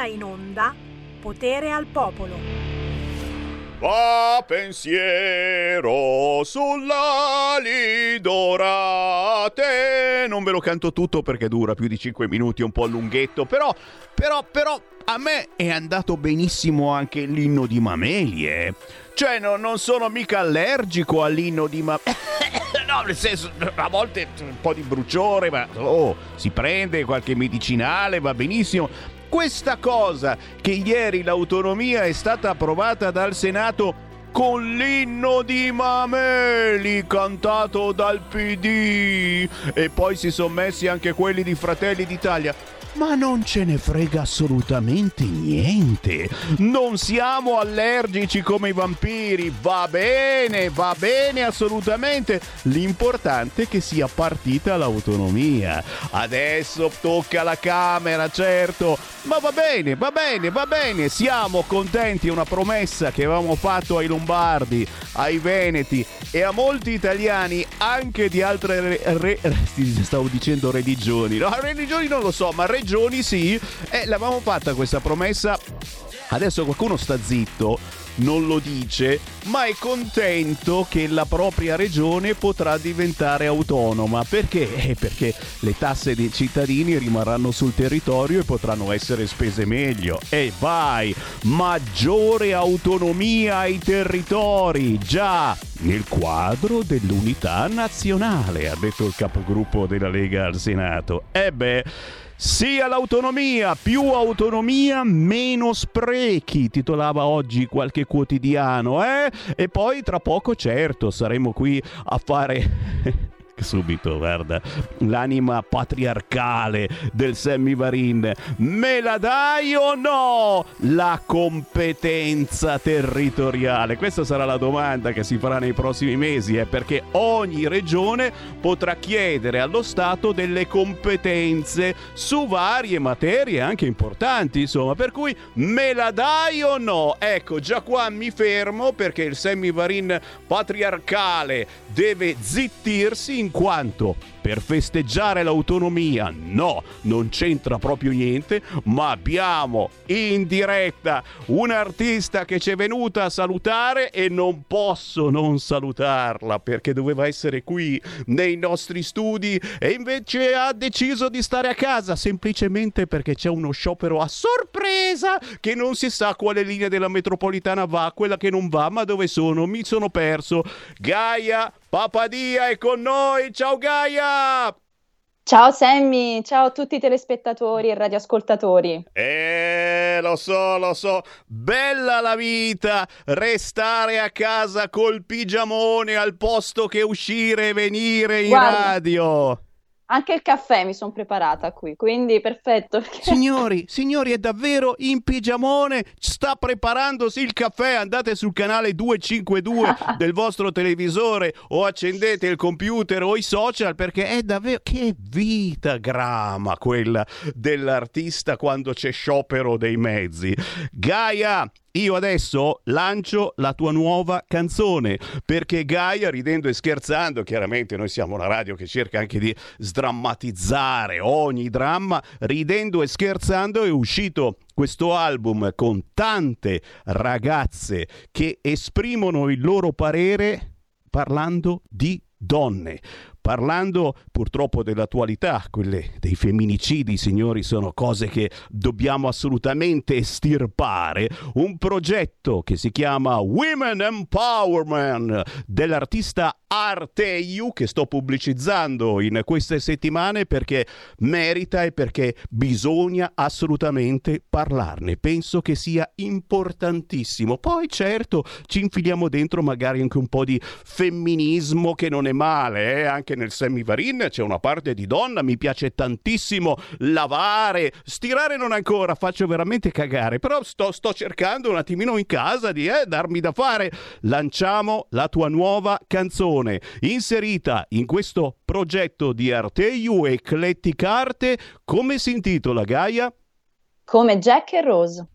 ora in onda Potere al Popolo. Va pensiero sull'ali dorate. Non ve lo canto tutto perché dura più di 5 minuti, un po' lunghetto, però, però, però a me è andato benissimo anche l'inno di Mameli, eh. Cioè, no, non sono mica allergico all'inno di Mameli. no, nel senso, a volte un po' di bruciore, ma oh, si prende qualche medicinale, va benissimo questa cosa che ieri l'autonomia è stata approvata dal Senato con l'inno di Mameli cantato dal PD e poi si sono messi anche quelli di Fratelli d'Italia ma non ce ne frega assolutamente niente. Non siamo allergici come i vampiri. Va bene, va bene assolutamente. L'importante è che sia partita l'autonomia. Adesso tocca alla Camera, certo. Ma va bene, va bene, va bene. Siamo contenti. È una promessa che avevamo fatto ai Lombardi, ai Veneti e a molti italiani anche di altre re, re, stavo dicendo religioni. No, religioni non lo so, ma re, regioni sì, e l'avevamo fatta questa promessa. Adesso qualcuno sta zitto, non lo dice, ma è contento che la propria regione potrà diventare autonoma. Perché? Eh, perché le tasse dei cittadini rimarranno sul territorio e potranno essere spese meglio. E vai! Maggiore autonomia ai territori! Già! Nel quadro dell'unità nazionale, ha detto il capogruppo della Lega al Senato. E beh sì all'autonomia, più autonomia, meno sprechi, titolava oggi qualche quotidiano, eh? E poi tra poco, certo, saremo qui a fare subito, guarda, l'anima patriarcale del Sammy Varin. Me la dai o no? La competenza territoriale. Questa sarà la domanda che si farà nei prossimi mesi, eh, perché ogni regione potrà chiedere allo Stato delle competenze su varie materie anche importanti, insomma, per cui me la dai o no? Ecco, già qua mi fermo perché il Sammy Varin patriarcale deve zittirsi in quanto per festeggiare l'autonomia no, non c'entra proprio niente, ma abbiamo in diretta un'artista che ci è venuta a salutare e non posso non salutarla perché doveva essere qui nei nostri studi e invece ha deciso di stare a casa semplicemente perché c'è uno sciopero a sorpresa che non si sa quale linea della metropolitana va, quella che non va, ma dove sono? Mi sono perso. Gaia Papadia è con noi. Ciao Gaia! Ciao Sammy, ciao a tutti i telespettatori e radioascoltatori. Eh, lo so, lo so. Bella la vita, restare a casa col pigiamone al posto che uscire e venire in Guarda. radio. Anche il caffè mi sono preparata qui, quindi perfetto. Perché... Signori, signori, è davvero in pigiamone, sta preparandosi il caffè, andate sul canale 252 del vostro televisore o accendete il computer o i social perché è davvero... Che vita grama quella dell'artista quando c'è sciopero dei mezzi. Gaia, io adesso lancio la tua nuova canzone perché Gaia, ridendo e scherzando, chiaramente noi siamo una radio che cerca anche di sdrammatizzare ogni dramma, ridendo e scherzando è uscito questo album con tante ragazze che esprimono il loro parere parlando di donne. Parlando purtroppo dell'attualità, quelle dei femminicidi, signori, sono cose che dobbiamo assolutamente estirpare. Un progetto che si chiama Women Empowerment dell'artista Arteiu che sto pubblicizzando in queste settimane perché merita e perché bisogna assolutamente parlarne. Penso che sia importantissimo. Poi certo ci infiliamo dentro magari anche un po' di femminismo che non è male, eh? anche nel semivarin c'è una parte di donna, mi piace tantissimo lavare, stirare non ancora, faccio veramente cagare, però sto, sto cercando un attimino in casa di eh, darmi da fare. Lanciamo la tua nuova canzone canzone inserita in questo progetto di Arteiu Eclettic Arte. Come si intitola Gaia? Come Jack e Rose.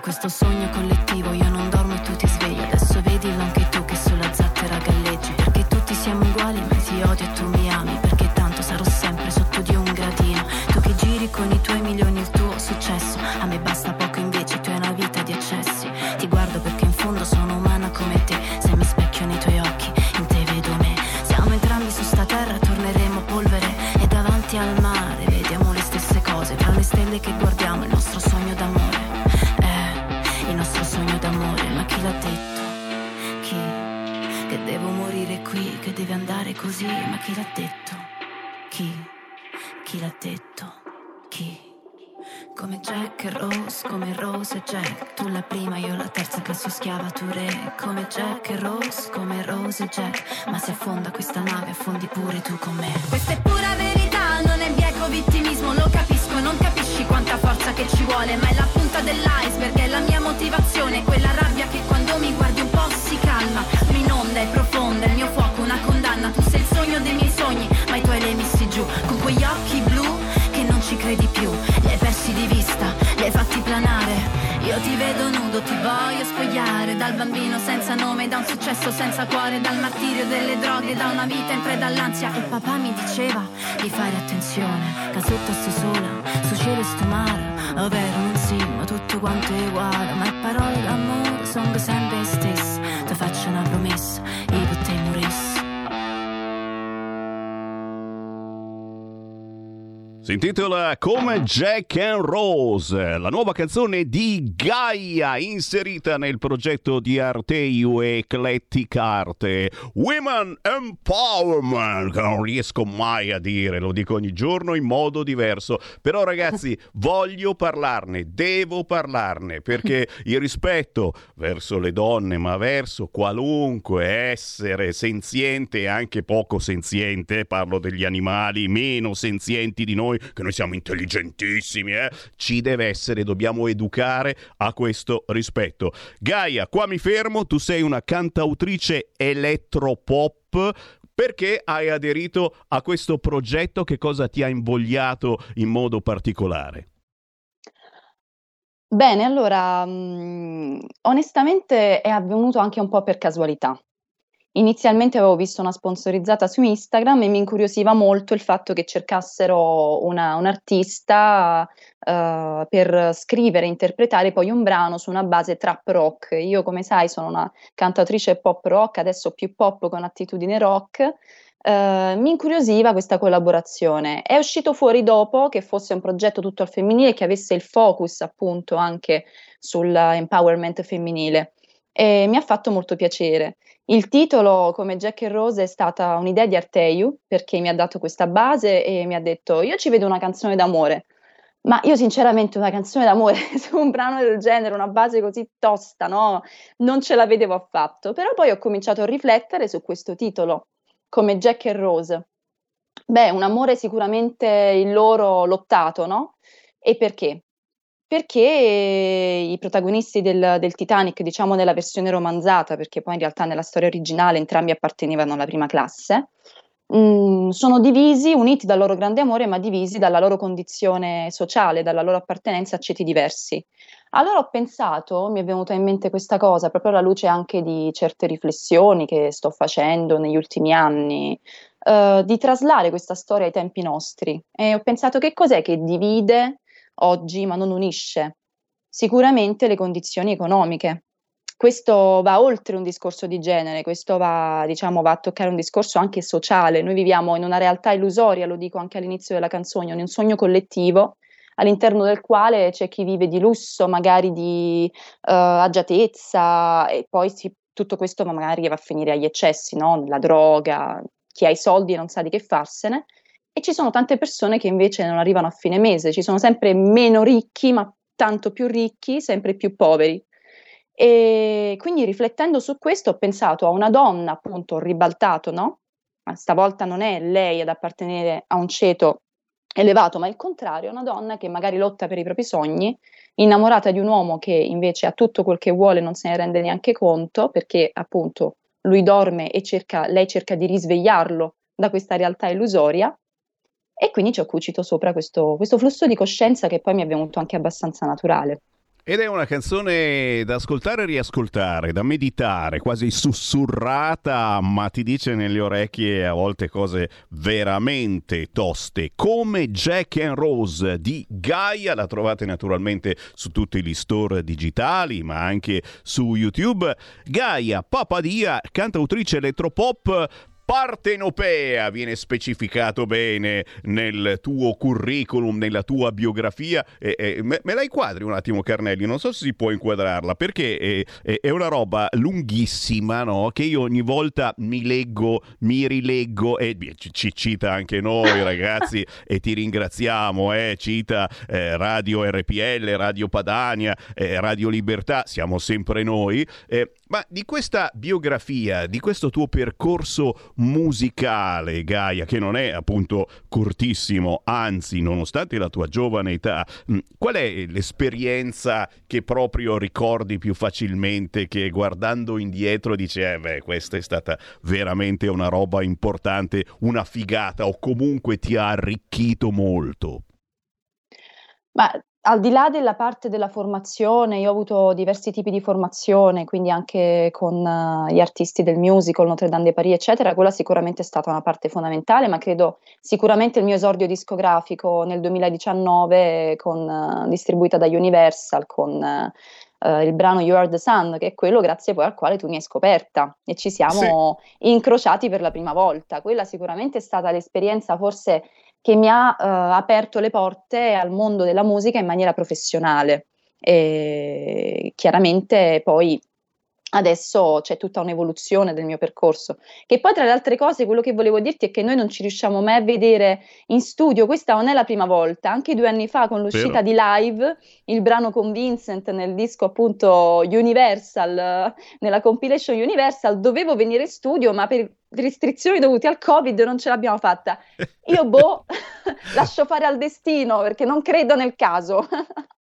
In questo sogno collettivo io non dormo e tu ti svegli. Adesso vedilo anche tu che sulla zattera galleggi. Perché tutti siamo uguali, ma ti odio e tu mi ami. Perché tanto sarò sempre sotto di un gradino. Tu che giri con i tuoi milioni il tuo successo. A me basta poco invece, tu hai una vita di eccessi. Ti guardo perché in fondo sono umana come te. Se mi specchio nei tuoi occhi, in te vedo me. Siamo entrambi su sta terra, torneremo polvere. E davanti al mare vediamo le stesse cose. Tra le stelle che guardiamo deve andare così. Ma chi l'ha detto? Chi? Chi l'ha detto? Chi? Come Jack e Rose, come Rose e Jack Tu la prima, io la terza classe schiava, tu re Come Jack e Rose, come Rose e Jack Ma se affonda questa nave, affondi pure tu con me Questa è pura verità, non è bieco vittimismo Lo capisco, non capisci quanta forza che ci vuole Ma è la punta dell'iceberg, è la mia motivazione Quella rabbia che quando mi guardi un po' si calma Mi inonda, è profonda, il mio fuoco condanna. Tu sei il sogno dei miei sogni, ma i tuoi li hai messi giù. Con quegli occhi blu che non ci credi più. Li hai persi di vista, li hai fatti planare. Io ti vedo nudo, ti voglio spogliare. Dal bambino senza nome, da un successo senza cuore. Dal martirio delle droghe, da una vita in preda all'ansia. E papà mi diceva di fare attenzione Casetta sto sola, su cielo sto mare. Ovvero non sì, ma tutto quanto è uguale. Ma le parole d'amore sono sempre le stesse. Ti faccio una promessa, Si intitola Come Jack and Rose, la nuova canzone di Gaia inserita nel progetto di Arteiu e Eclectic Arte. Women Empowerment, che non riesco mai a dire, lo dico ogni giorno in modo diverso. Però ragazzi, voglio parlarne, devo parlarne, perché il rispetto verso le donne, ma verso qualunque essere senziente e anche poco senziente, parlo degli animali meno senzienti di noi, che noi siamo intelligentissimi, eh? ci deve essere, dobbiamo educare a questo rispetto. Gaia, qua mi fermo, tu sei una cantautrice elettropop. Perché hai aderito a questo progetto? Che cosa ti ha invogliato in modo particolare? Bene, allora, mh, onestamente è avvenuto anche un po' per casualità. Inizialmente avevo visto una sponsorizzata su Instagram e mi incuriosiva molto il fatto che cercassero una, un artista uh, per scrivere e interpretare poi un brano su una base trap rock. Io, come sai, sono una cantautrice pop rock, adesso più pop con attitudine rock. Uh, mi incuriosiva questa collaborazione. È uscito fuori dopo che fosse un progetto tutto al femminile che avesse il focus appunto anche sull'empowerment femminile e mi ha fatto molto piacere. Il titolo, come Jack e Rose, è stata un'idea di Arteiu perché mi ha dato questa base e mi ha detto: Io ci vedo una canzone d'amore. Ma io sinceramente una canzone d'amore su un brano del genere, una base così tosta, no? Non ce la vedevo affatto. Però poi ho cominciato a riflettere su questo titolo, come Jack e Rose. Beh, un amore sicuramente il loro lottato, no? E perché? Perché i protagonisti del, del, Titanic, diciamo nella versione romanzata, perché poi in realtà nella storia originale entrambi appartenevano alla prima classe, mm, sono divisi, uniti dal loro grande amore, ma divisi dalla loro condizione sociale, dalla loro appartenenza a ceti diversi. Allora ho pensato, mi è venuta in mente questa cosa, proprio alla luce anche di certe riflessioni che sto facendo negli ultimi anni, uh, di traslare questa storia ai tempi nostri. E ho pensato che cos'è che divide oggi, ma non unisce. Sicuramente le condizioni economiche. Questo va oltre un discorso di genere, questo va, diciamo, va a toccare un discorso anche sociale. Noi viviamo in una realtà illusoria, lo dico anche all'inizio della canzone, in un sogno collettivo all'interno del quale c'è chi vive di lusso, magari di uh, agiatezza e poi si, tutto questo magari va a finire agli eccessi, no? la droga, chi ha i soldi non sa di che farsene e ci sono tante persone che invece non arrivano a fine mese, ci sono sempre meno ricchi, ma tanto più ricchi, sempre più poveri. E quindi riflettendo su questo ho pensato a una donna, appunto, ribaltato, no? Stavolta non è lei ad appartenere a un ceto elevato, ma il contrario, una donna che magari lotta per i propri sogni, innamorata di un uomo che invece ha tutto quel che vuole, non se ne rende neanche conto, perché appunto lui dorme e cerca, lei cerca di risvegliarlo da questa realtà illusoria e quindi ci ho cucito sopra questo, questo flusso di coscienza che poi mi è venuto anche abbastanza naturale. Ed è una canzone da ascoltare e riascoltare, da meditare, quasi sussurrata, ma ti dice nelle orecchie a volte cose veramente toste, come Jack and Rose di Gaia, la trovate naturalmente su tutti gli store digitali, ma anche su YouTube. Gaia Papadia, cantautrice elettropop partenopea viene specificato bene nel tuo curriculum, nella tua biografia. Eh, eh, me, me, la inquadri un attimo, Carnelli? Non so se si può inquadrarla perché è, è, è una roba lunghissima no? che io ogni volta mi leggo, mi rileggo e ci cita anche noi, ragazzi, e ti ringraziamo. Eh, cita eh, Radio RPL, Radio Padania, eh, Radio Libertà, siamo sempre noi. Eh, ma di questa biografia, di questo tuo percorso musicale, Gaia, che non è appunto cortissimo, anzi, nonostante la tua giovane età, mm, qual è l'esperienza che proprio ricordi più facilmente, che guardando indietro dici, eh beh, questa è stata veramente una roba importante, una figata, o comunque ti ha arricchito molto? Ma al di là della parte della formazione, io ho avuto diversi tipi di formazione, quindi anche con uh, gli artisti del musical, Notre Dame de Paris, eccetera, quella sicuramente è stata una parte fondamentale, ma credo sicuramente il mio esordio discografico nel 2019 con, uh, distribuita da Universal con uh, il brano You Are the Sun, che è quello grazie poi al quale tu mi hai scoperta e ci siamo sì. incrociati per la prima volta. Quella sicuramente è stata l'esperienza forse che mi ha uh, aperto le porte al mondo della musica in maniera professionale. E chiaramente poi adesso c'è tutta un'evoluzione del mio percorso. Che poi, tra le altre cose, quello che volevo dirti è che noi non ci riusciamo mai a vedere in studio. Questa non è la prima volta. Anche due anni fa, con l'uscita Vero. di Live, il brano con Vincent nel disco appunto Universal, nella compilation Universal, dovevo venire in studio, ma per restrizioni dovute al Covid non ce l'abbiamo fatta. Io, boh, lascio fare al destino perché non credo nel caso.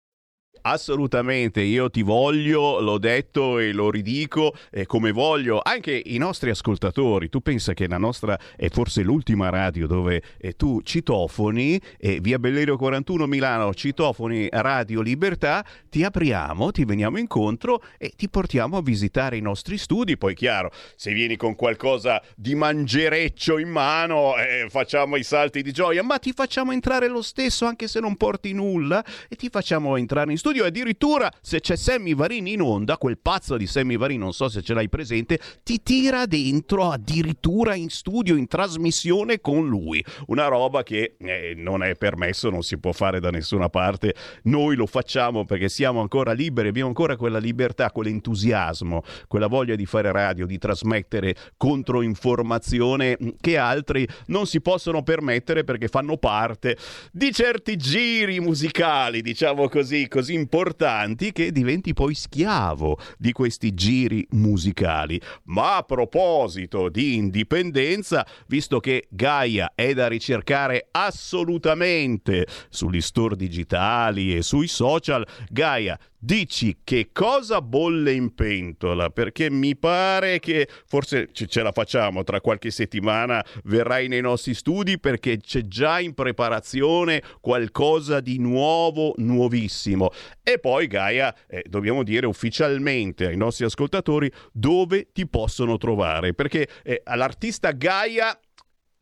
Assolutamente, io ti voglio, l'ho detto e lo ridico, eh, come voglio anche i nostri ascoltatori. Tu pensa che la nostra è forse l'ultima radio dove eh, tu citofoni, eh, via Bellerio 41 Milano, citofoni Radio Libertà, ti apriamo, ti veniamo incontro e ti portiamo a visitare i nostri studi. Poi chiaro, se vieni con qualcosa di mangereccio in mano, eh, facciamo i salti di gioia, ma ti facciamo entrare lo stesso anche se non porti nulla e ti facciamo entrare in studio studio. Addirittura, se c'è Sammy Varini in onda, quel pazzo di Sammy Varini, non so se ce l'hai presente, ti tira dentro addirittura in studio, in trasmissione con lui. Una roba che eh, non è permesso, non si può fare da nessuna parte. Noi lo facciamo perché siamo ancora liberi, abbiamo ancora quella libertà, quell'entusiasmo, quella voglia di fare radio, di trasmettere controinformazione che altri non si possono permettere perché fanno parte di certi giri musicali, diciamo così, così importanti che diventi poi schiavo di questi giri musicali. Ma a proposito di indipendenza, visto che Gaia è da ricercare assolutamente sugli store digitali e sui social, Gaia dici che cosa bolle in pentola? Perché mi pare che forse ce la facciamo tra qualche settimana verrai nei nostri studi perché c'è già in preparazione qualcosa di nuovo nuovissimo. E poi Gaia eh, dobbiamo dire ufficialmente ai nostri ascoltatori dove ti possono trovare perché eh, all'artista Gaia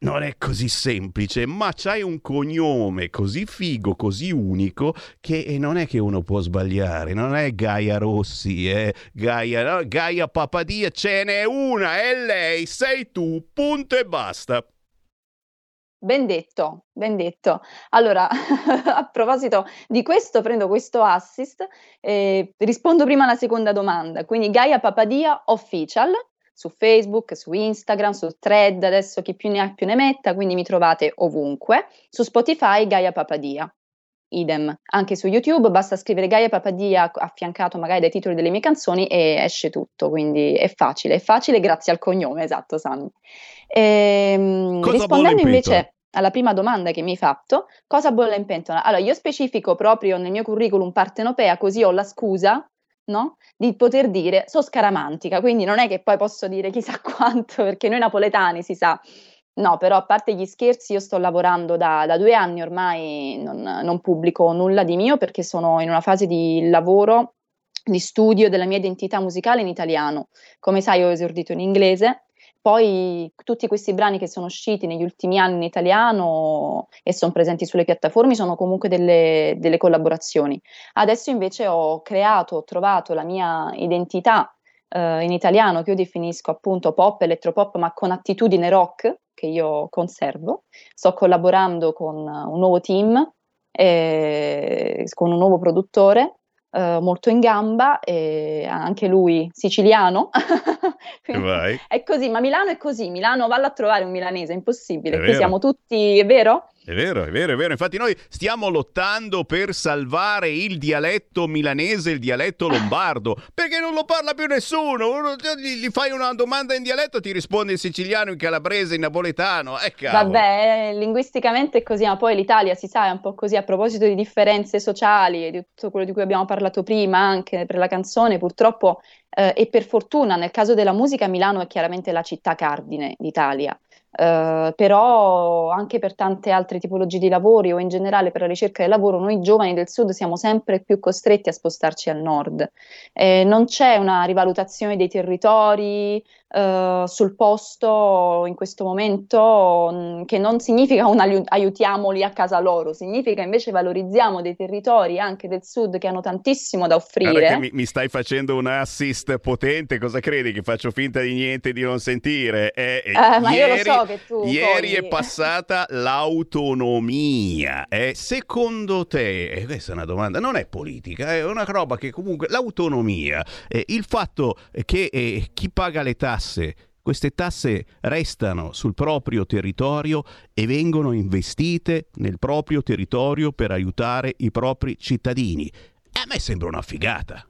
non è così semplice, ma c'hai un cognome così figo, così unico, che non è che uno può sbagliare. Non è Gaia Rossi, è Gaia, no? Gaia Papadia, ce n'è una, è lei, sei tu, punto e basta. Ben detto, ben detto. Allora, a proposito di questo, prendo questo assist e rispondo prima alla seconda domanda. Quindi Gaia Papadia Official su Facebook, su Instagram, su Thread, adesso chi più ne ha più ne metta, quindi mi trovate ovunque. Su Spotify Gaia Papadia. Idem, anche su YouTube basta scrivere Gaia Papadia affiancato magari dai titoli delle mie canzoni e esce tutto, quindi è facile, è facile grazie al cognome, esatto Sammy. Ehm, rispondendo invece alla prima domanda che mi hai fatto, cosa bolle in pentola? Allora, io specifico proprio nel mio curriculum partenopea, così ho la scusa no? Di poter dire so scaramantica, quindi non è che poi posso dire chissà quanto, perché noi napoletani si sa, No, però a parte gli scherzi, io sto lavorando da, da due anni ormai, non, non, pubblico nulla di mio perché sono in una fase di lavoro, di studio della mia identità musicale in italiano. Come sai, ho esordito in inglese, poi tutti questi brani che sono usciti negli ultimi anni in italiano e sono presenti sulle piattaforme sono comunque delle, delle collaborazioni. Adesso invece ho creato, ho trovato la mia identità eh, in italiano che io definisco appunto pop, elettropop, ma con attitudine rock, che io conservo. Sto collaborando con un nuovo team, eh, con un nuovo produttore eh, molto in gamba, e anche lui siciliano. è così, ma Milano è così, Milano valla a trovare un milanese, è impossibile, è siamo tutti, è vero? È vero, è vero, è vero. Infatti noi stiamo lottando per salvare il dialetto milanese, il dialetto lombardo, perché non lo parla più nessuno. Uno, gli, fai una domanda in dialetto, ti risponde in siciliano, in calabrese, in napoletano. Eh, Vabbè, linguisticamente è così, ma poi l'Italia si sa, è un po' così. A proposito di differenze sociali e di tutto quello di cui abbiamo parlato prima, anche per la canzone, purtroppo eh, e per fortuna nel caso della musica Milano è chiaramente la città cardine d'Italia. Uh, però anche per tante altre tipologie di lavori o in generale per la ricerca del lavoro, noi giovani del sud siamo sempre più costretti a spostarci al nord. Eh, non c'è una rivalutazione dei territori, uh, sul posto in questo momento, mm, che non significa un aiutiamoli a casa loro, significa invece valorizziamo dei territori anche del sud che hanno tantissimo da offrire. Mi, mi, stai facendo un assist potente, cosa credi? Che faccio finta di niente di non sentire? Eh, eh, ma ieri, io lo so che tu. Ieri poi... è passata l'autonomia. Eh, secondo te, e questa è una domanda, non è politica, è una roba che comunque l'autonomia, eh, il fatto che eh, chi paga le tasse tasse. Queste tasse restano sul proprio territorio e vengono investite nel proprio territorio per aiutare i propri cittadini. A me sembra una figata.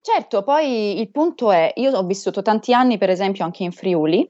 Certo, poi il punto è, io ho vissuto tanti anni per esempio anche in Friuli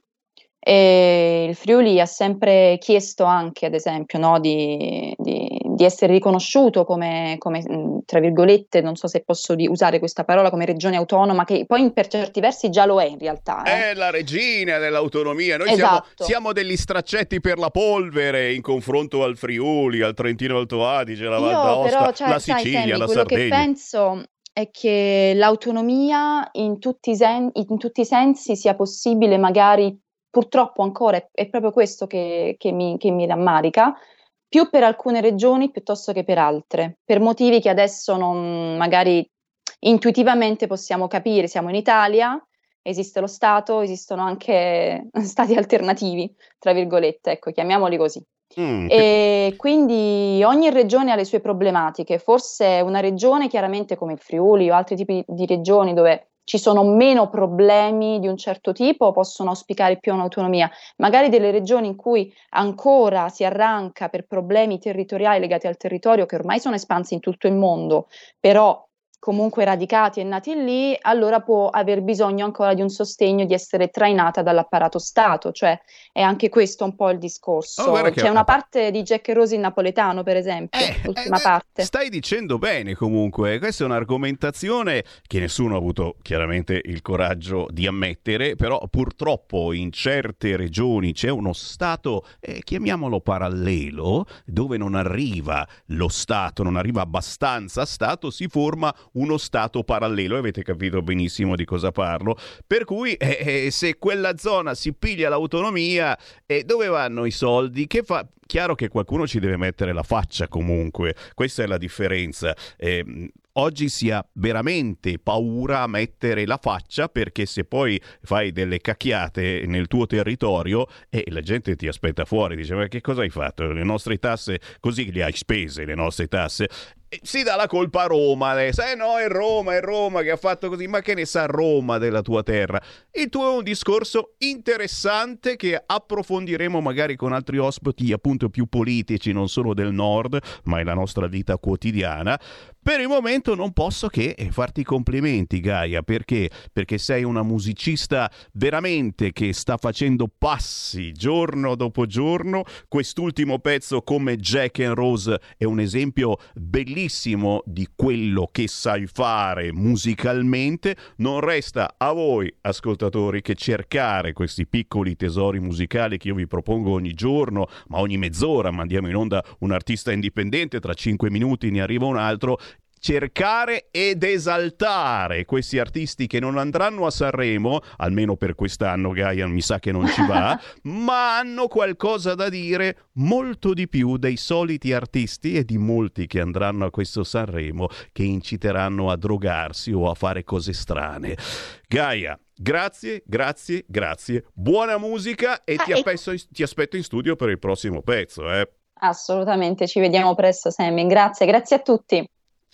e il Friuli ha sempre chiesto anche, ad esempio, no, di, di, di, essere riconosciuto come, come, tra virgolette, non so se posso usare questa parola, come regione autonoma, che poi per certi versi già lo è in realtà. Eh. È la regina dell'autonomia, noi esatto. siamo, siamo, degli straccetti per la polvere in confronto al Friuli, al Trentino Alto Adige, la Val d'Aosta, cioè, la Sicilia, sai, Sammy, la Sardegna. Quello che penso è che l'autonomia in tutti, sen- in tutti i sensi sia possibile magari purtroppo ancora è, è proprio questo che, che, mi, che mi rammarica, più per alcune regioni piuttosto che per altre, per motivi che adesso non, magari intuitivamente possiamo capire. Siamo in Italia, esiste lo Stato, esistono anche stati alternativi, tra virgolette, ecco, chiamiamoli così. Mm. E quindi ogni regione ha le sue problematiche, forse una regione chiaramente come il Friuli o altri tipi di regioni dove ci sono meno problemi di un certo tipo, possono auspicare più un'autonomia. Magari delle regioni in cui ancora si arranca per problemi territoriali legati al territorio che ormai sono espansi in tutto il mondo, però comunque radicati e nati lì, allora può aver bisogno ancora di un sostegno, di essere trainata dall'apparato Stato, cioè è anche questo un po' il discorso. Oh, C'è una parte di Jack e Rose in napoletano, per esempio, eh, l'ultima eh, parte. Stai dicendo bene comunque, questa è un'argomentazione che nessuno ha avuto chiaramente il coraggio di ammettere, però purtroppo in certe regioni c'è uno Stato, eh, chiamiamolo parallelo, dove non arriva lo Stato, non arriva abbastanza Stato, si forma uno Stato parallelo, avete capito benissimo di cosa parlo, per cui eh, eh, se quella zona si piglia l'autonomia, eh, dove vanno i soldi? Che fa? Chiaro che qualcuno ci deve mettere la faccia comunque, questa è la differenza. Eh, oggi si ha veramente paura a mettere la faccia perché se poi fai delle cacchiate nel tuo territorio e eh, la gente ti aspetta fuori, dice ma che cosa hai fatto? Le nostre tasse, così le hai spese le nostre tasse si dà la colpa a Roma adesso. Eh no, è Roma, è Roma che ha fatto così. Ma che ne sa Roma della tua terra? Il tuo è un discorso interessante che approfondiremo magari con altri ospiti appunto più politici, non solo del nord, ma è la nostra vita quotidiana. Per il momento non posso che farti i complimenti, Gaia, perché? Perché sei una musicista veramente che sta facendo passi giorno dopo giorno. Quest'ultimo pezzo come Jack and Rose è un esempio bellissimo di quello che sai fare musicalmente. Non resta a voi, ascoltatori, che cercare questi piccoli tesori musicali che io vi propongo ogni giorno, ma ogni mezz'ora mandiamo in onda un artista indipendente, tra cinque minuti ne arriva un altro cercare ed esaltare questi artisti che non andranno a Sanremo, almeno per quest'anno Gaia mi sa che non ci va, ma hanno qualcosa da dire molto di più dei soliti artisti e di molti che andranno a questo Sanremo che inciteranno a drogarsi o a fare cose strane. Gaia, Grazie, grazie, grazie. Buona musica e, ah, ti, e... Aspetto, ti, aspetto in studio per il prossimo pezzo. Eh. Assolutamente, ci vediamo presto, Sammy. Grazie, grazie a tutti.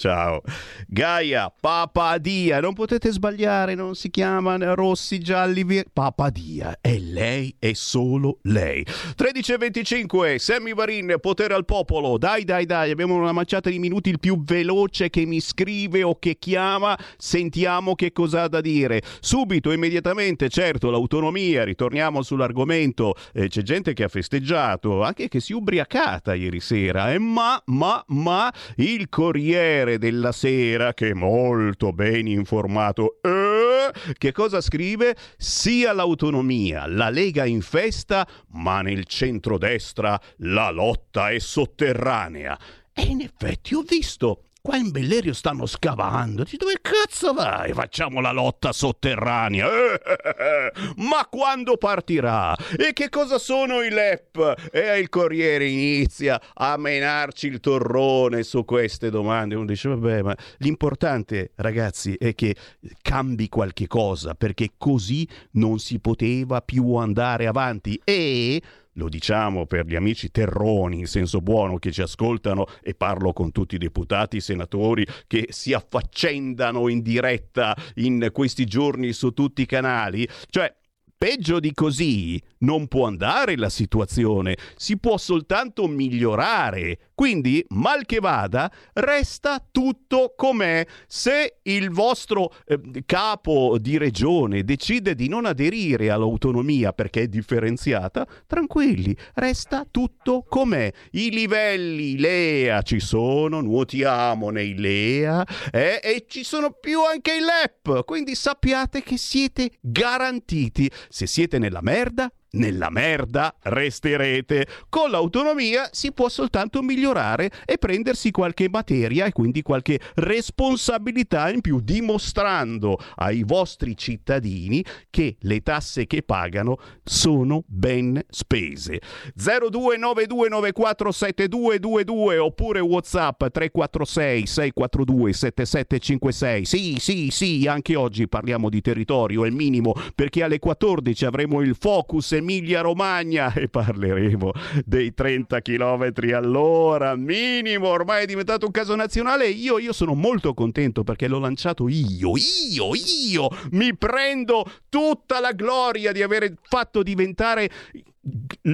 Ciao. Gaia Papadia, non potete sbagliare, non si chiama rossi, gialli, vi... Papadia, è lei, è solo lei. 13.25, Sammy Varin, potere al popolo. Dai, dai, dai, abbiamo una manciata di minuti, il più veloce che mi scrive o che chiama, sentiamo che cosa ha da dire. Subito, immediatamente, certo, l'autonomia, ritorniamo sull'argomento, eh, c'è gente che ha festeggiato, anche che si è ubriacata ieri sera, eh, ma, ma, ma, il Corriere Corriere della Sera, che è molto ben informato, eh, che cosa scrive? Sia l'autonomia, la Lega in festa, ma nel centrodestra la lotta è sotterranea. E in effetti ho visto Qua in Bellerio stanno scavando. Dici, dove cazzo vai? Facciamo la lotta sotterranea. ma quando partirà? E che cosa sono i LEP? E il Corriere inizia a menarci il torrone su queste domande. Uno dice, vabbè, ma l'importante, ragazzi, è che cambi qualche cosa, perché così non si poteva più andare avanti. E lo diciamo per gli amici terroni in senso buono che ci ascoltano e parlo con tutti i deputati, i senatori che si affaccendano in diretta in questi giorni su tutti i canali, cioè Peggio di così non può andare la situazione, si può soltanto migliorare. Quindi, mal che vada, resta tutto com'è. Se il vostro eh, capo di regione decide di non aderire all'autonomia perché è differenziata, tranquilli, resta tutto com'è. I livelli LEA ci sono, nuotiamo nei LEA eh, e ci sono più anche i LEP, quindi sappiate che siete garantiti se siete nella merda, nella merda resterete. Con l'autonomia si può soltanto migliorare e prendersi qualche materia e quindi qualche responsabilità in più, dimostrando ai vostri cittadini che le tasse che pagano sono ben spese. 0292947222 oppure WhatsApp 346 642 7756. Sì, sì, sì, anche oggi parliamo di territorio, è il minimo perché alle 14 avremo il focus Emilia Romagna e parleremo dei 30 km all'ora minimo, ormai è diventato un caso nazionale. Io, io sono molto contento perché l'ho lanciato io, io, io, mi prendo tutta la gloria di aver fatto diventare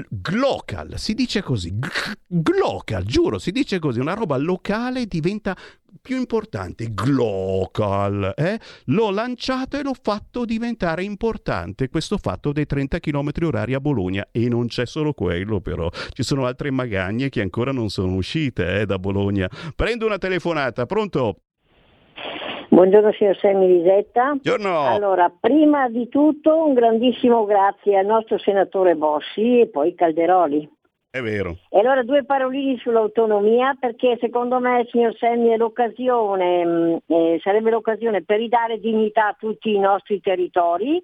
glocal, si dice così, glocal, giuro, si dice così, una roba locale diventa più importante, glocal, eh? l'ho lanciato e l'ho fatto diventare importante questo fatto dei 30 km orari a Bologna e non c'è solo quello però, ci sono altre magagne che ancora non sono uscite eh, da Bologna. Prendo una telefonata, pronto? Buongiorno signor Semmi Lisetta. Buongiorno. Allora, prima di tutto un grandissimo grazie al nostro senatore Bossi e poi Calderoli. È vero. E allora due parolini sull'autonomia perché secondo me, signor Semmi, è l'occasione, mm, eh, sarebbe l'occasione per ridare dignità a tutti i nostri territori,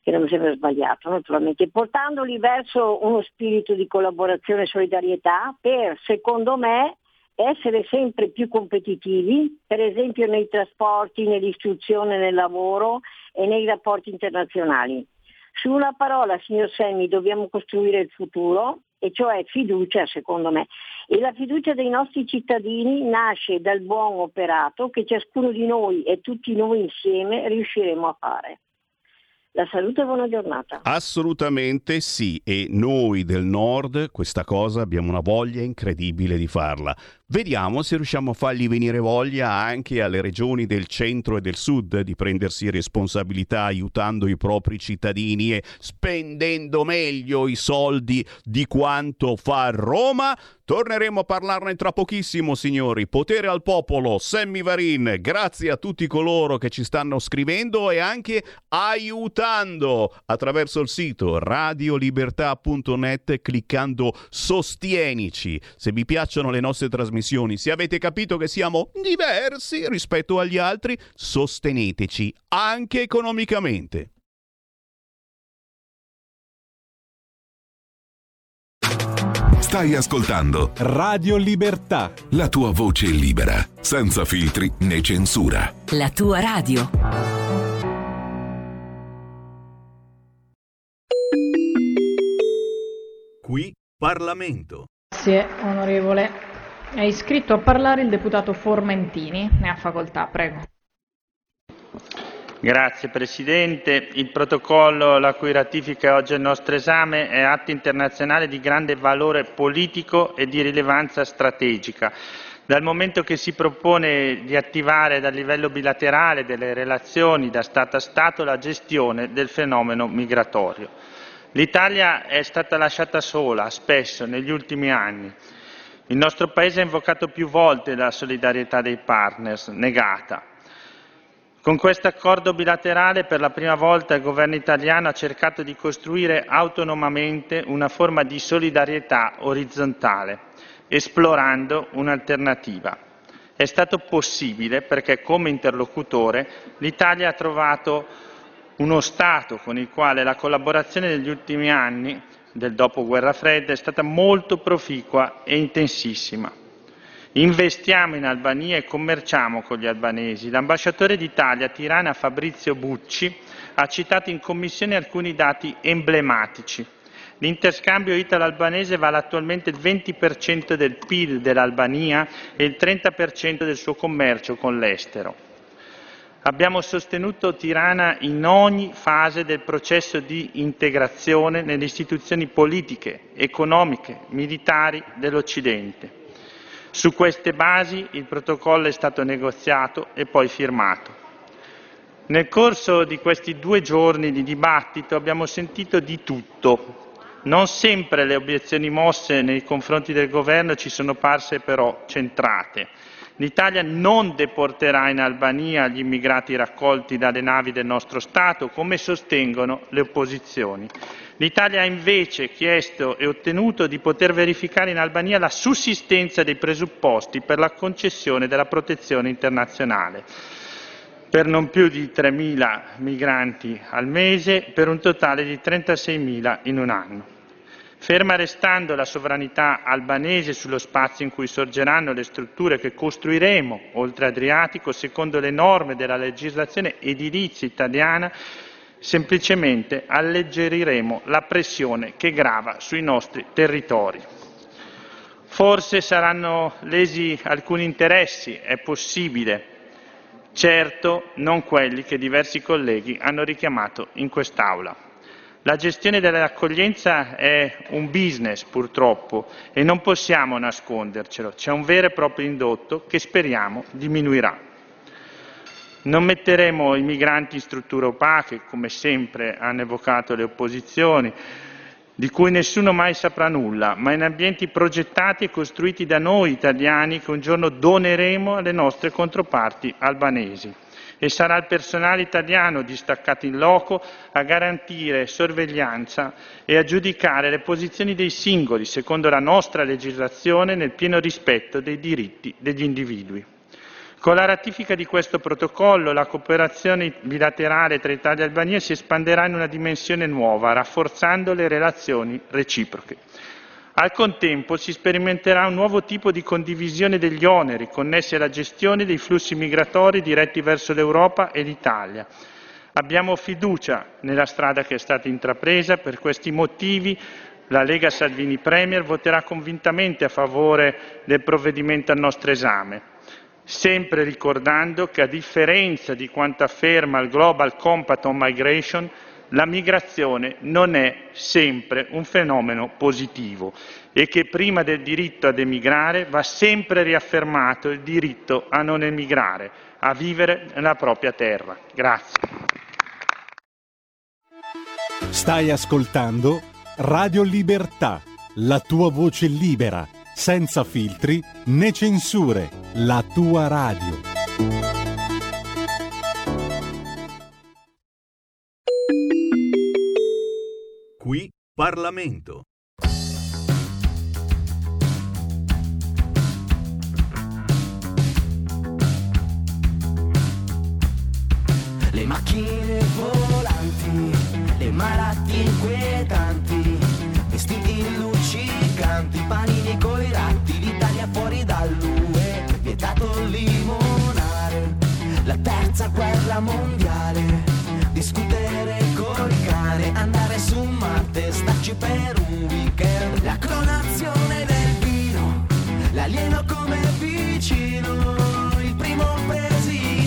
che non mi sembra sbagliato naturalmente, portandoli verso uno spirito di collaborazione e solidarietà per, secondo me, essere sempre più competitivi, per esempio nei trasporti, nell'istruzione, nel lavoro e nei rapporti internazionali. Su una parola, signor Semmi, dobbiamo costruire il futuro, e cioè fiducia, secondo me. E la fiducia dei nostri cittadini nasce dal buon operato che ciascuno di noi e tutti noi insieme riusciremo a fare. La salute e buona giornata. Assolutamente sì, e noi del nord questa cosa abbiamo una voglia incredibile di farla. Vediamo se riusciamo a fargli venire voglia anche alle regioni del centro e del sud di prendersi responsabilità aiutando i propri cittadini e spendendo meglio i soldi di quanto fa Roma. Torneremo a parlarne tra pochissimo, signori. Potere al popolo, Sammy Varin. Grazie a tutti coloro che ci stanno scrivendo e anche aiutando attraverso il sito radiolibertà.net cliccando Sostienici. Se vi piacciono le nostre trasmissioni, se avete capito che siamo diversi rispetto agli altri, sosteneteci anche economicamente. Stai ascoltando Radio Libertà. la tua voce libera, senza filtri né censura. La tua radio. Qui Parlamento. Grazie, onorevole. È iscritto a parlare il deputato Formentini. Ne ha facoltà, prego. Grazie Presidente. Il protocollo la cui ratifica è oggi al nostro esame è atto internazionale di grande valore politico e di rilevanza strategica, dal momento che si propone di attivare dal livello bilaterale delle relazioni da Stato a Stato la gestione del fenomeno migratorio. L'Italia è stata lasciata sola spesso negli ultimi anni. Il nostro Paese ha invocato più volte la solidarietà dei partners, negata. Con questo accordo bilaterale per la prima volta il governo italiano ha cercato di costruire autonomamente una forma di solidarietà orizzontale, esplorando un'alternativa. È stato possibile perché come interlocutore l'Italia ha trovato uno Stato con il quale la collaborazione negli ultimi anni del dopoguerra fredda è stata molto proficua e intensissima. Investiamo in Albania e commerciamo con gli albanesi. L'ambasciatore d'Italia a Tirana, Fabrizio Bucci, ha citato in commissione alcuni dati emblematici. L'interscambio italo-albanese vale attualmente il 20% del PIL dell'Albania e il 30% del suo commercio con l'estero. Abbiamo sostenuto Tirana in ogni fase del processo di integrazione nelle istituzioni politiche, economiche, militari dell'Occidente. Su queste basi il protocollo è stato negoziato e poi firmato. Nel corso di questi due giorni di dibattito abbiamo sentito di tutto. Non sempre le obiezioni mosse nei confronti del governo ci sono parse però centrate. L'Italia non deporterà in Albania gli immigrati raccolti dalle navi del nostro Stato, come sostengono le opposizioni. L'Italia ha invece chiesto e ottenuto di poter verificare in Albania la sussistenza dei presupposti per la concessione della protezione internazionale per non più di 3.000 migranti al mese, per un totale di 36.000 in un anno. Ferma restando la sovranità albanese sullo spazio in cui sorgeranno le strutture che costruiremo oltre Adriatico secondo le norme della legislazione edilizia italiana, semplicemente alleggeriremo la pressione che grava sui nostri territori. Forse saranno lesi alcuni interessi, è possibile, certo non quelli che diversi colleghi hanno richiamato in quest'Aula. La gestione dell'accoglienza è un business purtroppo e non possiamo nascondercelo, c'è un vero e proprio indotto che speriamo diminuirà. Non metteremo i migranti in strutture opache, come sempre hanno evocato le opposizioni, di cui nessuno mai saprà nulla, ma in ambienti progettati e costruiti da noi italiani che un giorno doneremo alle nostre controparti albanesi. E sarà il personale italiano distaccato in loco a garantire sorveglianza e a giudicare le posizioni dei singoli secondo la nostra legislazione nel pieno rispetto dei diritti degli individui. Con la ratifica di questo protocollo la cooperazione bilaterale tra Italia e Albania si espanderà in una dimensione nuova, rafforzando le relazioni reciproche. Al contempo si sperimenterà un nuovo tipo di condivisione degli oneri connessi alla gestione dei flussi migratori diretti verso l'Europa e l'Italia. Abbiamo fiducia nella strada che è stata intrapresa, per questi motivi la Lega Salvini Premier voterà convintamente a favore del provvedimento al nostro esame sempre ricordando che a differenza di quanto afferma il Global Compact on Migration, la migrazione non è sempre un fenomeno positivo e che prima del diritto ad emigrare va sempre riaffermato il diritto a non emigrare, a vivere nella propria terra. Grazie. Stai ascoltando Radio Libertà, la tua voce libera, senza filtri né censure, la tua radio. Qui Parlamento. Le macchine volanti, le malattie inquietanti, vestiti luccicanti, panini coi ratti, l'Italia fuori dall'UE, vietato limonare, la terza guerra mondiale, discutere cane, andare su Marte, starci per un weekend, la clonazione del vino, l'alieno come vicino, il primo presidente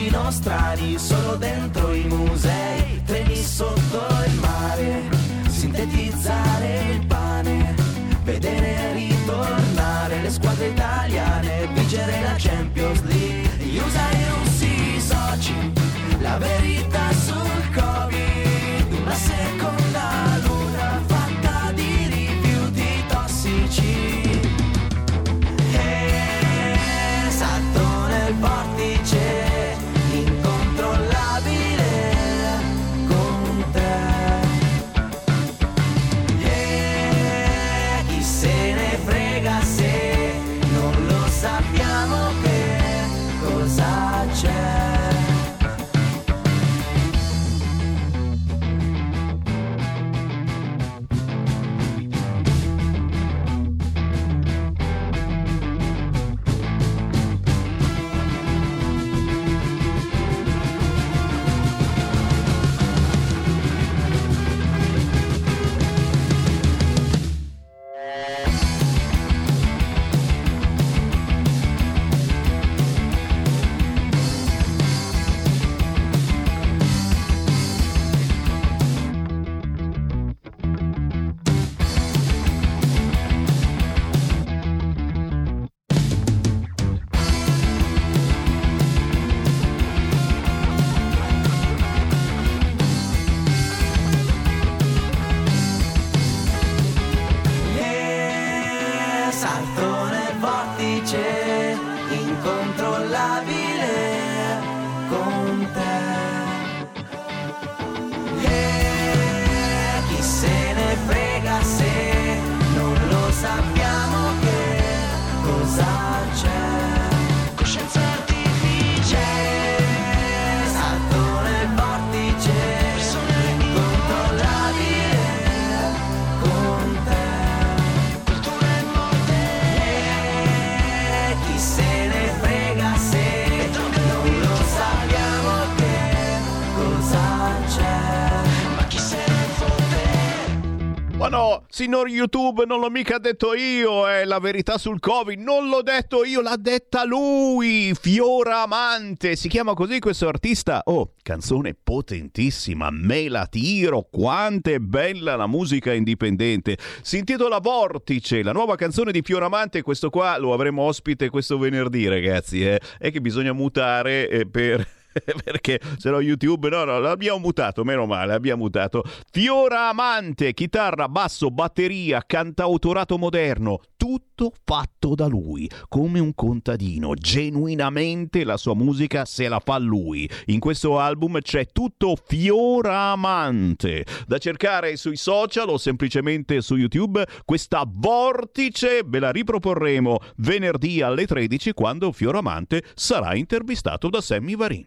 pali, formaggi nostrani solo dentro i musei, signor YouTube, non l'ho mica detto io, è la verità sul Covid, non l'ho detto io, l'ha detta lui, Fiora Amante, si chiama così questo artista. Oh, canzone potentissima, me la tiro, quanto è bella la musica indipendente. Si intitola Vortice, la nuova canzone di Fioramante, questo qua lo avremo ospite questo venerdì, ragazzi, eh. È che bisogna mutare eh, per perché se no YouTube no no l'abbiamo mutato meno male abbiamo mutato. Fiora Amante chitarra basso batteria cantautorato moderno tutto fatto da lui come un contadino. Genuinamente la sua musica se la fa lui. In questo album c'è tutto Fiora Amante. Da cercare sui social o semplicemente su YouTube questa vortice ve la riproporremo venerdì alle 13 quando Fioramante sarà intervistato da Sammy Varin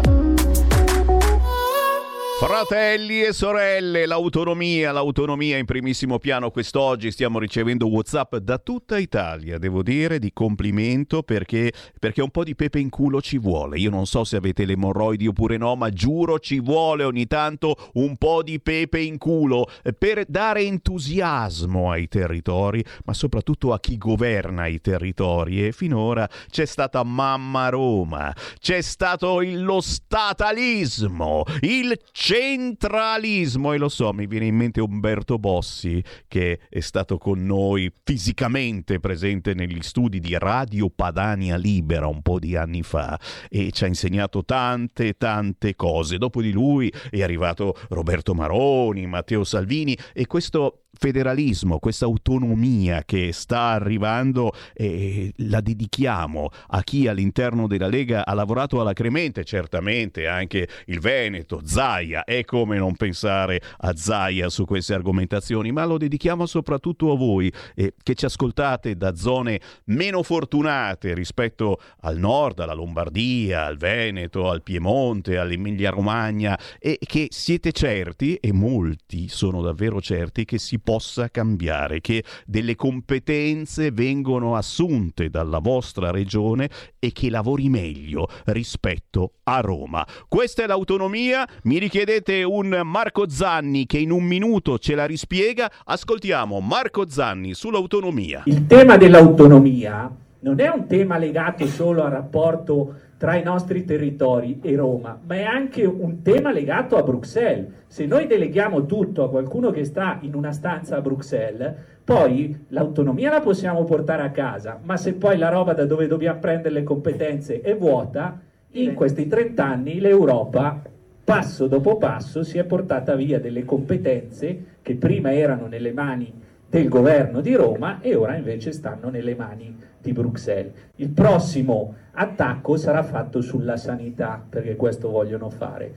Fratelli e sorelle, l'autonomia, l'autonomia in primissimo piano quest'oggi stiamo ricevendo Whatsapp da tutta Italia, devo dire di complimento perché, perché un po' di pepe in culo ci vuole. Io non so se avete le emorroidi oppure no, ma giuro ci vuole ogni tanto un po' di pepe in culo per dare entusiasmo ai territori, ma soprattutto a chi governa i territori. E finora c'è stata mamma Roma, c'è stato lo statalismo, il centralismo e lo so, mi viene in mente Umberto Bossi che è stato con noi fisicamente presente negli studi di Radio Padania Libera un po' di anni fa e ci ha insegnato tante tante cose. Dopo di lui è arrivato Roberto Maroni, Matteo Salvini e questo federalismo, questa autonomia che sta arrivando eh, la dedichiamo a chi all'interno della Lega ha lavorato alla Cremente, certamente anche il Veneto, Zaia, e come non pensare a Zaia su queste argomentazioni, ma lo dedichiamo soprattutto a voi eh, che ci ascoltate da zone meno fortunate rispetto al nord, alla Lombardia, al Veneto, al Piemonte, all'Emilia Romagna e che siete certi, e molti sono davvero certi, che si possa cambiare, che delle competenze vengono assunte dalla vostra regione e che lavori meglio rispetto a Roma. Questa è l'autonomia, mi richiedete un Marco Zanni che in un minuto ce la rispiega, ascoltiamo Marco Zanni sull'autonomia. Il tema dell'autonomia non è un tema legato solo al rapporto tra i nostri territori e Roma, ma è anche un tema legato a Bruxelles. Se noi deleghiamo tutto a qualcuno che sta in una stanza a Bruxelles, poi l'autonomia la possiamo portare a casa, ma se poi la roba da dove dobbiamo prendere le competenze è vuota, in questi 30 anni l'Europa passo dopo passo si è portata via delle competenze che prima erano nelle mani del governo di Roma e ora invece stanno nelle mani di Bruxelles. Il prossimo attacco sarà fatto sulla sanità, perché questo vogliono fare.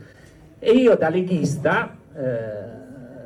E io da leghista eh,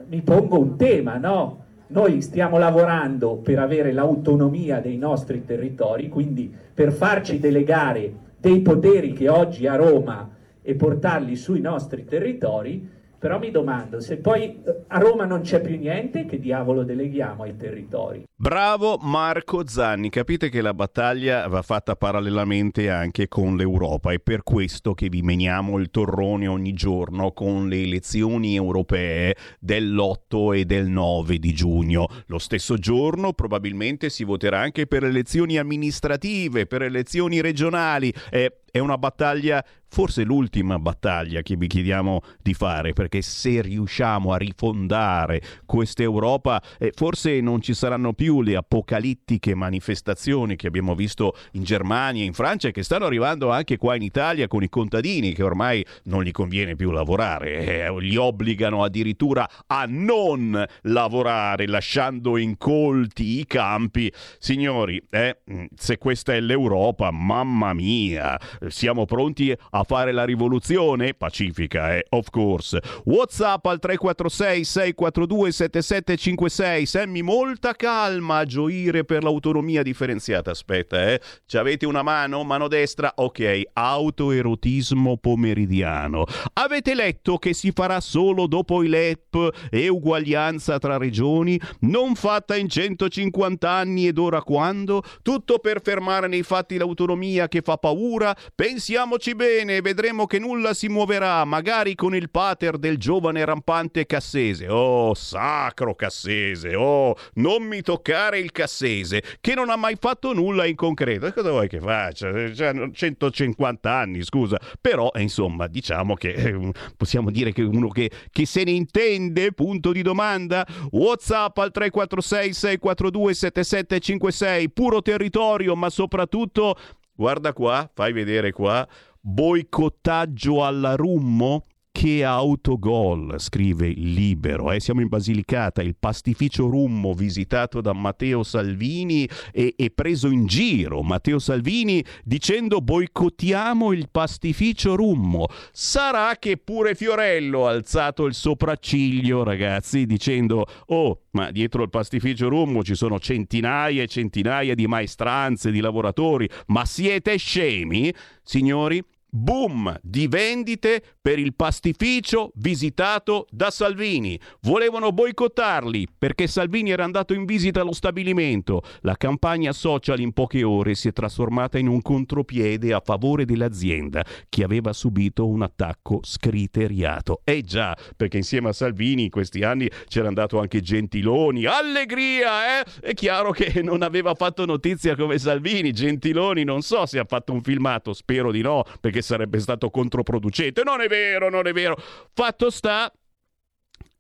mi pongo un tema, no? Noi stiamo lavorando per avere l'autonomia dei nostri territori, quindi per farci delegare dei poteri che oggi a Roma e portarli sui nostri territori, però mi domando se poi eh, a Roma non c'è più niente, che diavolo deleghiamo ai territori? Bravo Marco Zanni, capite che la battaglia va fatta parallelamente anche con l'Europa, è per questo che vi meniamo il torrone ogni giorno con le elezioni europee dell'8 e del 9 di giugno. Lo stesso giorno probabilmente si voterà anche per elezioni amministrative, per elezioni regionali. È, è una battaglia, forse l'ultima battaglia che vi chiediamo di fare, perché se riusciamo a rifondare questa Europa, eh, forse non ci saranno più le apocalittiche manifestazioni che abbiamo visto in Germania, in Francia e che stanno arrivando anche qua in Italia con i contadini che ormai non gli conviene più lavorare, eh, li obbligano addirittura a non lavorare lasciando incolti i campi. Signori, eh, se questa è l'Europa, mamma mia, siamo pronti a fare la rivoluzione pacifica, eh, of course. WhatsApp al 346 642 7756. Sammy, molta calma a gioire per l'autonomia differenziata. Aspetta, eh. Ci avete una mano? Mano destra? Ok, autoerotismo pomeridiano. Avete letto che si farà solo dopo i LEP e uguaglianza tra regioni? Non fatta in 150 anni ed ora quando? Tutto per fermare nei fatti l'autonomia che fa paura? Pensiamoci bene, vedremo che nulla si muoverà, magari con il pater del giovane rampante Cassese. Oh, sacro Cassese, oh, non mi toccare il Cassese, che non ha mai fatto nulla in concreto. E cosa vuoi che faccia? Cioè, 150 anni, scusa. Però, insomma, diciamo che eh, possiamo dire che uno che, che se ne intende, punto di domanda. WhatsApp al 346 642 7756, puro territorio, ma soprattutto Guarda qua, fai vedere qua. Boicottaggio alla Rummo? Che autogol, scrive Libero. Eh, siamo in Basilicata, il pastificio Rummo visitato da Matteo Salvini e, e preso in giro. Matteo Salvini dicendo boicottiamo il pastificio Rummo. Sarà che pure Fiorello ha alzato il sopracciglio, ragazzi, dicendo oh, ma dietro il pastificio Rummo ci sono centinaia e centinaia di maestranze, di lavoratori, ma siete scemi? Signori, Boom di vendite per il pastificio visitato da Salvini. Volevano boicottarli perché Salvini era andato in visita allo stabilimento. La campagna social in poche ore si è trasformata in un contropiede a favore dell'azienda che aveva subito un attacco scriteriato. Eh già, perché insieme a Salvini in questi anni c'era andato anche Gentiloni. Allegria, eh? È chiaro che non aveva fatto notizia come Salvini. Gentiloni non so se ha fatto un filmato, spero di no, perché sarebbe stato controproducente. Non è vero, non è vero. Fatto sta,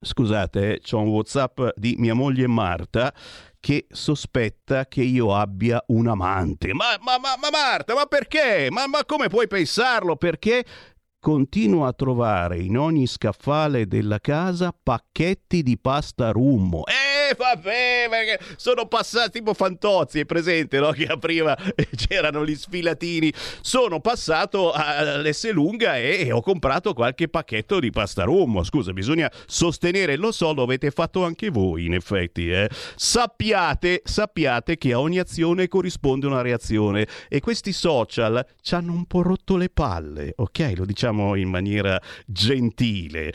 scusate, eh, c'ho un WhatsApp di mia moglie Marta che sospetta che io abbia un amante. Ma, ma, ma, ma Marta, ma perché? Ma, ma come puoi pensarlo? Perché continuo a trovare in ogni scaffale della casa pacchetti di pasta rummo. Eh, vabbè, perché sono passati tipo Fantozzi, è presente, no? Che apriva e c'erano gli sfilatini. Sono passato all'Esselunga e, e ho comprato qualche pacchetto di pasta rummo. Scusa, bisogna sostenere, lo so, lo avete fatto anche voi, in effetti. Eh? Sappiate, sappiate che a ogni azione corrisponde una reazione e questi social ci hanno un po' rotto le palle, ok? Lo diciamo in maniera gentile.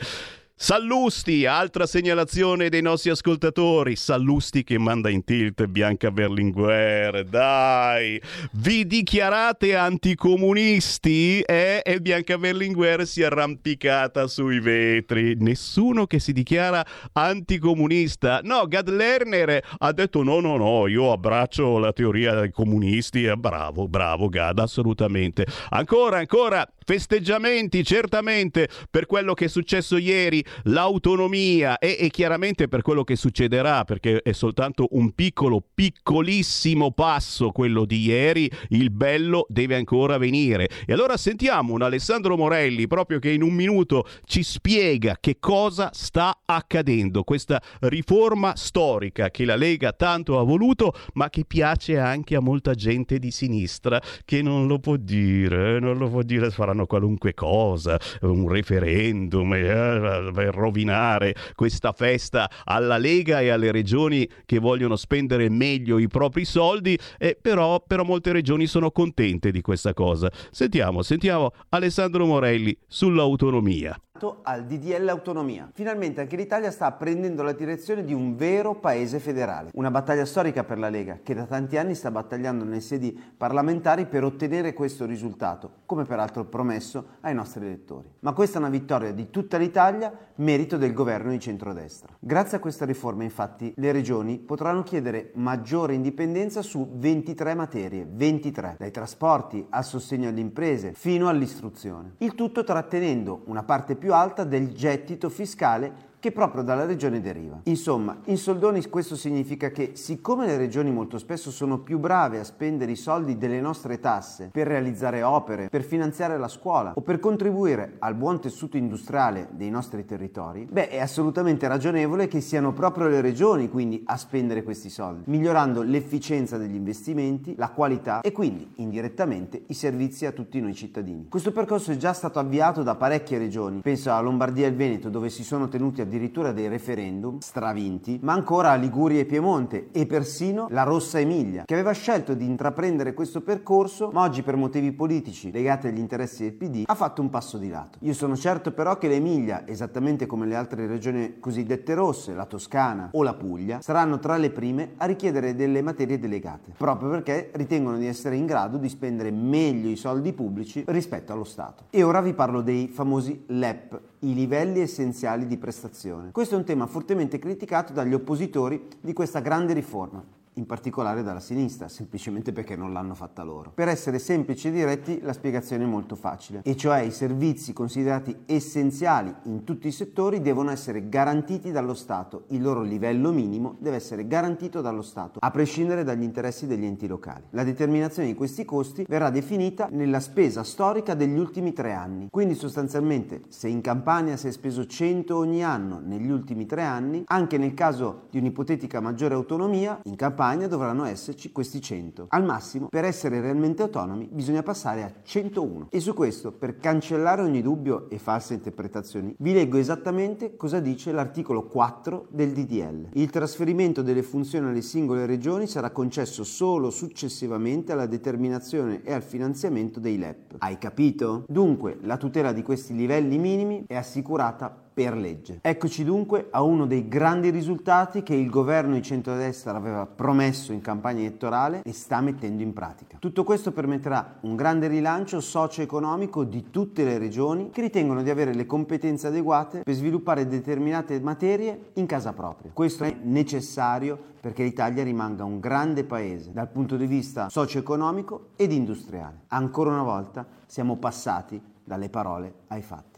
Sallusti, altra segnalazione dei nostri ascoltatori. Sallusti che manda in tilt Bianca Berlinguer. Dai, vi dichiarate anticomunisti? Eh? E Bianca Berlinguer si è arrampicata sui vetri. Nessuno che si dichiara anticomunista. No, Gad Lerner ha detto no, no, no, io abbraccio la teoria dei comunisti. Eh, bravo, bravo Gad, assolutamente. Ancora, ancora, festeggiamenti certamente per quello che è successo ieri, l'autonomia e, e, chiaramente per quello che succederà, perché è soltanto un piccolo, piccolissimo passo quello di ieri, il bello deve ancora venire. E allora sentiamo un Alessandro Morelli proprio che in un minuto ci spiega che cosa sta accadendo, questa riforma storica che la Lega tanto ha voluto, ma che piace anche a molta gente di sinistra che non lo può dire, non lo può dire, faranno qualunque cosa, un referendum eh, per rovinare questa festa alla Lega e alle regioni che vogliono spendere meglio i propri soldi, eh, però, però molte regioni sono contente di questa cosa. Sentiamo, sentiamo Alessandro Morelli sull'autonomia al DDL Autonomia. Finalmente anche l'Italia sta prendendo la direzione di un vero paese federale. Una battaglia storica per la Lega, che da tanti anni sta battagliando nelle sedi parlamentari per ottenere questo risultato, come peraltro promesso ai nostri elettori. Ma questa è una vittoria di tutta l'Italia, merito del governo di centrodestra. Grazie a questa riforma, infatti, le regioni potranno chiedere maggiore indipendenza su 23 materie, 23, dai trasporti al sostegno alle imprese fino all'istruzione. Il tutto trattenendo una parte più alta del gettito fiscale che proprio dalla regione deriva. Insomma, in soldoni questo significa che siccome le regioni molto spesso sono più brave a spendere i soldi delle nostre tasse per realizzare opere, per finanziare la scuola o per contribuire al buon tessuto industriale dei nostri territori, beh è assolutamente ragionevole che siano proprio le regioni quindi a spendere questi soldi, migliorando l'efficienza degli investimenti, la qualità e quindi indirettamente i servizi a tutti noi cittadini. Questo percorso è già stato avviato da parecchie regioni, penso a Lombardia e il Veneto dove si sono tenuti a addirittura dei referendum stravinti, ma ancora Liguria e Piemonte e persino la Rossa Emilia, che aveva scelto di intraprendere questo percorso, ma oggi per motivi politici legati agli interessi del PD ha fatto un passo di lato. Io sono certo però che l'Emilia, esattamente come le altre regioni cosiddette rosse, la Toscana o la Puglia, saranno tra le prime a richiedere delle materie delegate, proprio perché ritengono di essere in grado di spendere meglio i soldi pubblici rispetto allo Stato. E ora vi parlo dei famosi LEP, i livelli essenziali di prestazione. Questo è un tema fortemente criticato dagli oppositori di questa grande riforma. In particolare dalla sinistra, semplicemente perché non l'hanno fatta loro. Per essere semplici e diretti la spiegazione è molto facile, e cioè i servizi considerati essenziali in tutti i settori devono essere garantiti dallo Stato, il loro livello minimo deve essere garantito dallo Stato, a prescindere dagli interessi degli enti locali. La determinazione di questi costi verrà definita nella spesa storica degli ultimi tre anni, quindi sostanzialmente se in Campania si è speso 100 ogni anno negli ultimi tre anni, anche nel caso di un'ipotetica maggiore autonomia, in Campania dovranno esserci questi 100. Al massimo, per essere realmente autonomi, bisogna passare a 101. E su questo, per cancellare ogni dubbio e false interpretazioni, vi leggo esattamente cosa dice l'articolo 4 del DDL. Il trasferimento delle funzioni alle singole regioni sarà concesso solo successivamente alla determinazione e al finanziamento dei LEP. Hai capito? Dunque, la tutela di questi livelli minimi è assicurata per legge. Eccoci dunque a uno dei grandi risultati che il governo di centrodestra aveva promesso in campagna elettorale e sta mettendo in pratica. Tutto questo permetterà un grande rilancio socio-economico di tutte le regioni che ritengono di avere le competenze adeguate per sviluppare determinate materie in casa propria. Questo è necessario perché l'Italia rimanga un grande paese dal punto di vista socio-economico ed industriale. Ancora una volta siamo passati dalle parole ai fatti.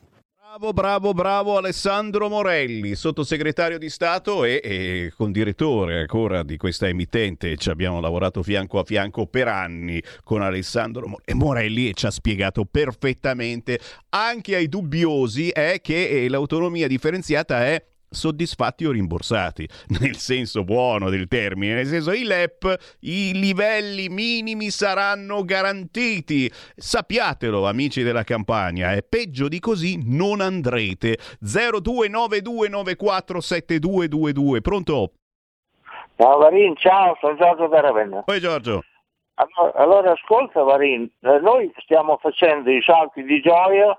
Bravo, bravo, bravo Alessandro Morelli, sottosegretario di Stato e, e condirettore ancora di questa emittente. Ci abbiamo lavorato fianco a fianco per anni con Alessandro Mo- Morelli e ci ha spiegato perfettamente anche ai dubbiosi è che eh, l'autonomia differenziata è soddisfatti o rimborsati, nel senso buono del termine, nel senso i LEP, i livelli minimi saranno garantiti. Sappiatelo, amici della campagna, è peggio di così non andrete. 0292947222, pronto? Ciao Varin, ciao, sono Giorgio da Ravenna. Poi Giorgio. Allora, allora, ascolta Varin, eh, noi stiamo facendo i salti di gioia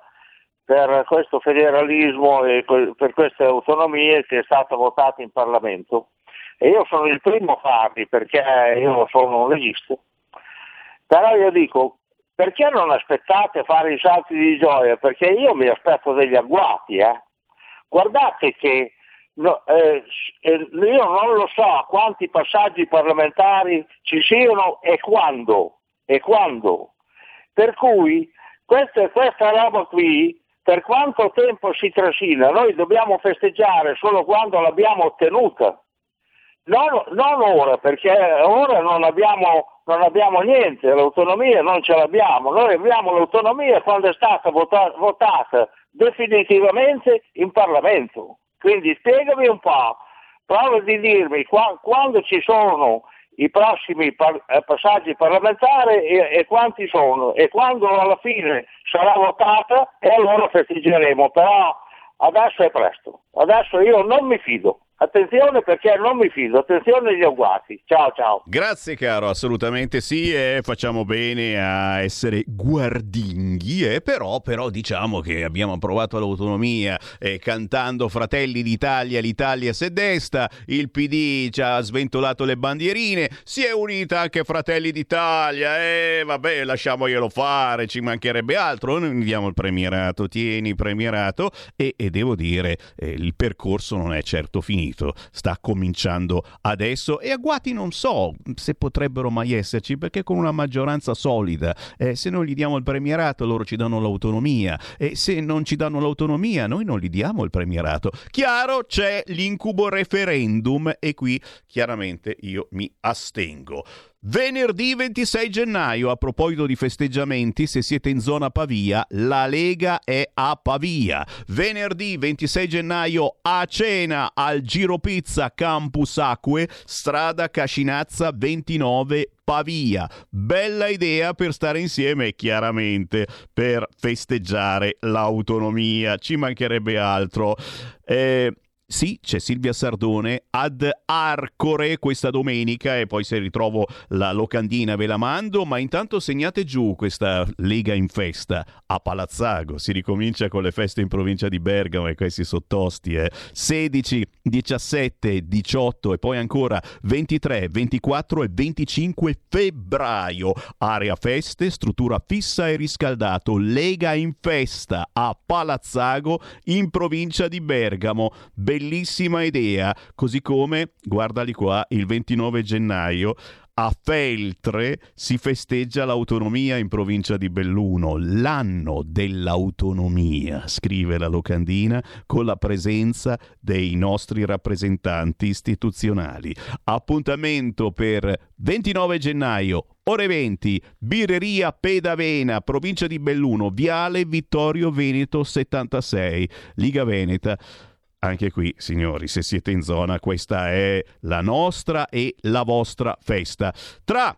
per questo federalismo e per queste autonomie che è stato votato in Parlamento. E io sono il primo a farli perché io sono un legista. Però io dico, perché non aspettate fare i salti di gioia? Perché io mi aspetto degli agguati. Eh? Guardate che no, eh, eh, io non lo so quanti passaggi parlamentari ci siano e quando. E quando. Per cui questa, questa roba qui per quanto tempo si trascina, noi dobbiamo festeggiare solo quando l'abbiamo ottenuta, non, non ora, perché ora non abbiamo, non abbiamo, niente, l'autonomia non ce l'abbiamo, noi abbiamo l'autonomia quando è stata vota, votata definitivamente in Parlamento. Quindi spiegami un po', prova di dirmi qua, quando ci sono i prossimi par- eh, passaggi parlamentari e, e, quanti sono. E quando alla fine sarà votata e allora festeggeremo, però adesso è presto, adesso io non mi fido. Attenzione perché non mi fido, attenzione agli agguati. Ciao ciao. Grazie caro, assolutamente sì, e facciamo bene a essere guardinghi, eh, però, però diciamo che abbiamo approvato l'autonomia eh, cantando Fratelli d'Italia, l'Italia se desta, il PD ci ha sventolato le bandierine, si è unita anche Fratelli d'Italia, e eh, vabbè lasciamoglielo fare, ci mancherebbe altro, noi diamo il premierato, tieni premierato e, e devo dire eh, il percorso non è certo finito finito, sta cominciando adesso e agguati non so se potrebbero mai esserci perché con una maggioranza solida, eh, se noi gli diamo il premierato loro ci danno l'autonomia e se non ci danno l'autonomia noi non gli diamo il premierato. Chiaro c'è l'incubo referendum e qui chiaramente io mi astengo. Venerdì 26 gennaio, a proposito di festeggiamenti, se siete in zona Pavia, la Lega è a Pavia. Venerdì 26 gennaio a cena al Giro Pizza Campus Acque, strada Cascinazza 29 Pavia. Bella idea per stare insieme e chiaramente per festeggiare l'autonomia. Ci mancherebbe altro. Eh, sì, c'è Silvia Sardone ad Arcore questa domenica e poi se ritrovo la locandina ve la mando, ma intanto segnate giù questa Lega in festa a Palazzago. Si ricomincia con le feste in provincia di Bergamo e questi sottosti, eh. 16, 17, 18 e poi ancora 23, 24 e 25 febbraio. Area feste, struttura fissa e riscaldato. Lega in festa a Palazzago in provincia di Bergamo bellissima idea, così come, guardali qua, il 29 gennaio a Feltre si festeggia l'autonomia in provincia di Belluno, l'anno dell'autonomia, scrive la locandina, con la presenza dei nostri rappresentanti istituzionali. Appuntamento per 29 gennaio, ore 20, Birreria Pedavena, provincia di Belluno, Viale Vittorio Veneto 76, Liga Veneta. Anche qui, signori, se siete in zona, questa è la nostra e la vostra festa. Tra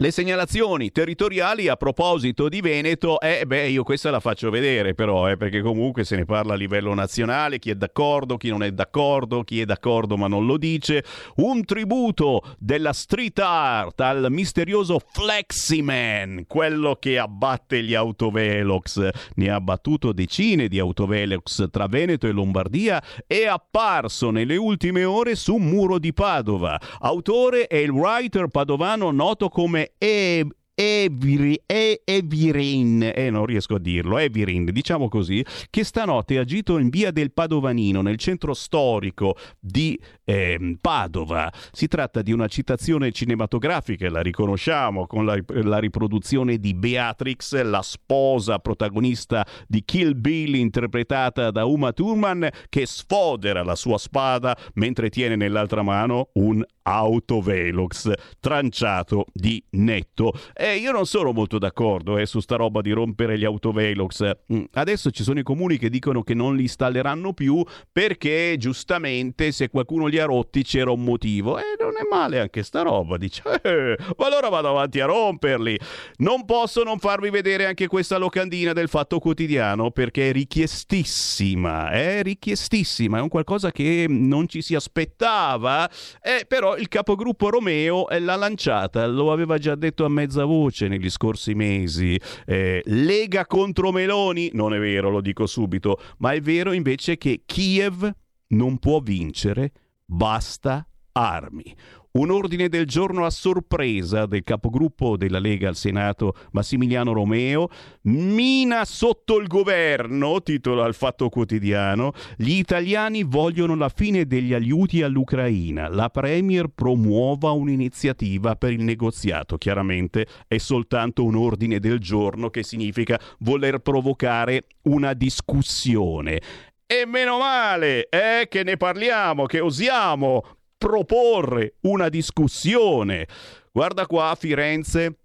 le segnalazioni territoriali a proposito di Veneto, eh, beh, io questa la faccio vedere però, eh, perché comunque se ne parla a livello nazionale, chi è d'accordo, chi non è d'accordo, chi è d'accordo ma non lo dice. Un tributo della street art al misterioso Fleximan, quello che abbatte gli autovelox. Ne ha abbattuto decine di autovelox tra Veneto e Lombardia, è apparso nelle ultime ore su un muro di Padova. Autore è il writer padovano noto come e Eviri, e Evirin, eh, non riesco a dirlo, Evirin, diciamo così, che stanotte ha agito in via del Padovanino, nel centro storico di eh, Padova. Si tratta di una citazione cinematografica, la riconosciamo, con la, la, riproduzione di Beatrix, la sposa protagonista di Kill Bill, interpretata da Uma Thurman, che sfodera la sua spada mentre tiene nell'altra mano un autovelox tranciato di netto. E io non sono molto d'accordo eh, su sta roba di rompere gli autovelox. Mm, adesso ci sono i comuni che dicono che non li installeranno più perché giustamente se qualcuno li ha rotti c'era un motivo. E non è male anche sta roba, dice. Eh, ma allora vado avanti a romperli. Non posso non farvi vedere anche questa locandina del Fatto Quotidiano perché è richiestissima, è richiestissima, è un qualcosa che non ci si aspettava, eh, però il capogruppo Romeo eh, l'ha lanciata, lo aveva già detto a mezza voce negli scorsi mesi. Eh, Lega contro Meloni, non è vero, lo dico subito, ma è vero invece che Kiev non può vincere, basta armi. Un ordine del giorno a sorpresa del capogruppo della Lega al Senato Massimiliano Romeo, mina sotto il governo, titola il Fatto Quotidiano, gli italiani vogliono la fine degli aiuti all'Ucraina, la Premier promuova un'iniziativa per il negoziato, chiaramente è soltanto un ordine del giorno che significa voler provocare una discussione. E meno male, eh, che ne parliamo, che osiamo proporre una discussione. Guarda qua, Firenze,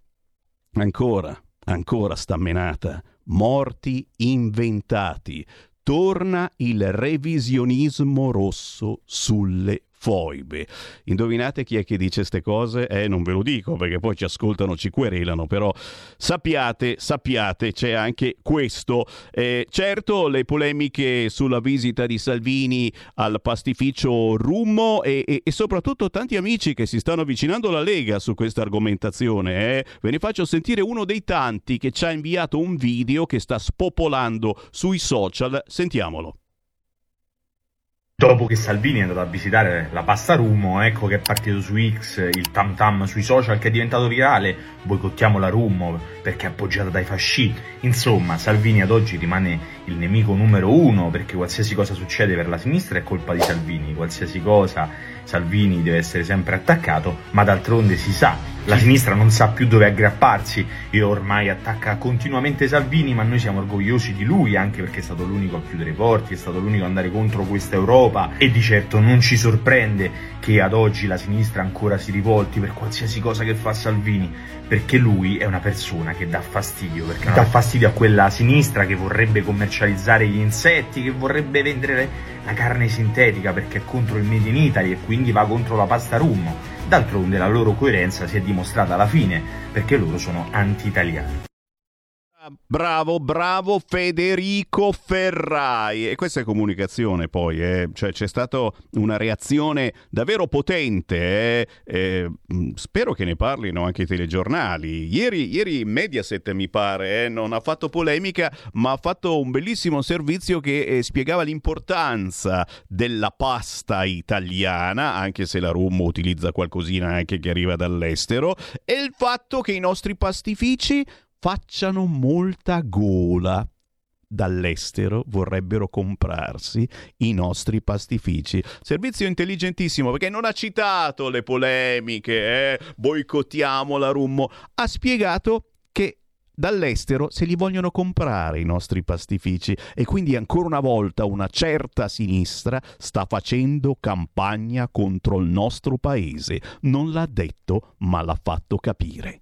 ancora, ancora sta menata. Morti inventati. Torna il revisionismo rosso sulle foibe. Indovinate chi è che dice queste cose? Eh, non ve lo dico perché poi ci ascoltano, ci querelano, però sappiate, sappiate, c'è anche questo. Eh, certo, le polemiche sulla visita di Salvini al pastificio Rummo e, e, e, soprattutto tanti amici che si stanno avvicinando alla Lega su questa argomentazione. Eh. Ve ne faccio sentire uno dei tanti che ci ha inviato un video che sta spopolando sui social. Sentiamolo. Dopo che Salvini è andato a visitare la pasta Rummo, ecco che è partito su X il tam tam sui social che è diventato virale, boicottiamo la Rummo perché è appoggiata dai fascisti. Insomma, Salvini ad oggi rimane il nemico numero uno perché qualsiasi cosa succede per la sinistra è colpa di Salvini, qualsiasi cosa Salvini deve essere sempre attaccato, ma d'altronde si sa, la sinistra non sa più dove aggrapparsi. E ormai attacca continuamente Salvini, ma noi siamo orgogliosi di lui anche perché è stato l'unico a chiudere i porti, è stato l'unico ad andare contro questa Europa. E di certo non ci sorprende che ad oggi la sinistra ancora si rivolti per qualsiasi cosa che fa Salvini, perché lui è una persona che dà fastidio, perché dà fastidio a quella sinistra che vorrebbe commercializzare gli insetti, che vorrebbe vendere la carne sintetica perché è contro il Made in Italy e quindi va contro la pasta rummo. D'altronde la loro coerenza si è dimostrata alla fine perché loro sono anti-italiani. Bravo, bravo Federico Ferrai. E questa è comunicazione poi, eh? cioè, c'è stata una reazione davvero potente. Eh? Eh, spero che ne parlino anche i telegiornali. Ieri, ieri Mediaset mi pare, eh, non ha fatto polemica, ma ha fatto un bellissimo servizio che eh, spiegava l'importanza della pasta italiana, anche se la Rummo utilizza qualcosina anche che arriva dall'estero, e il fatto che i nostri pastifici facciano molta gola. dall'estero vorrebbero comprarsi i nostri pastifici. Servizio intelligentissimo perché non ha citato le polemiche, eh? boicottiamo la Rummo, ha spiegato che dall'estero se li vogliono comprare i nostri pastifici e quindi ancora una volta una certa sinistra sta facendo campagna contro il nostro paese. Non l'ha detto, ma l'ha fatto capire.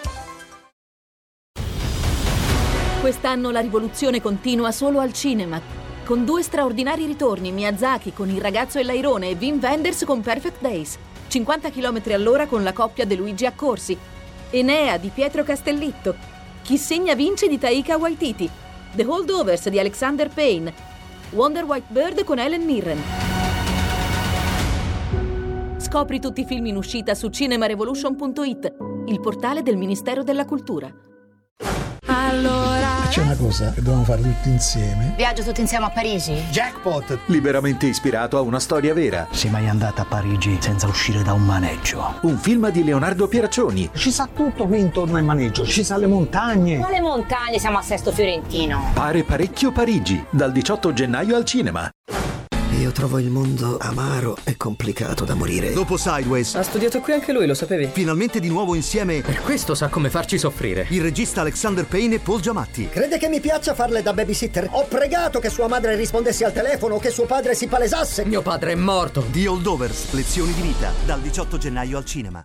Quest'anno la rivoluzione continua solo al cinema. Con due straordinari ritorni, Miyazaki con Il ragazzo e l'airone e Wim Wenders con Perfect Days. 50 km all'ora con la coppia De Luigi Accorsi. Enea di Pietro Castellitto. Chi segna vince di Taika Waititi. The Holdovers di Alexander Payne. Wonder White Bird con Helen Mirren. Scopri tutti i film in uscita su cinemarevolution.it, il portale del Ministero della Cultura. C'è una cosa che dobbiamo fare tutti insieme. Viaggio tutti insieme a Parigi? Jackpot! Liberamente ispirato a una storia vera. Sei mai andata a Parigi senza uscire da un maneggio? Un film di Leonardo Pieraccioni. Ci sa tutto qui intorno al maneggio, ci sa le montagne. Ma le montagne, siamo a Sesto Fiorentino. Pare parecchio Parigi, dal 18 gennaio al cinema. Io trovo il mondo amaro e complicato da morire. Dopo Sideways. Ha studiato qui anche lui, lo sapevi? Finalmente di nuovo insieme. Per questo sa come farci soffrire. Il regista Alexander Payne e Paul Giamatti. Crede che mi piaccia farle da babysitter? Ho pregato che sua madre rispondesse al telefono o che suo padre si palesasse. Mio padre è morto. The Holdovers, lezioni di vita, dal 18 gennaio al cinema.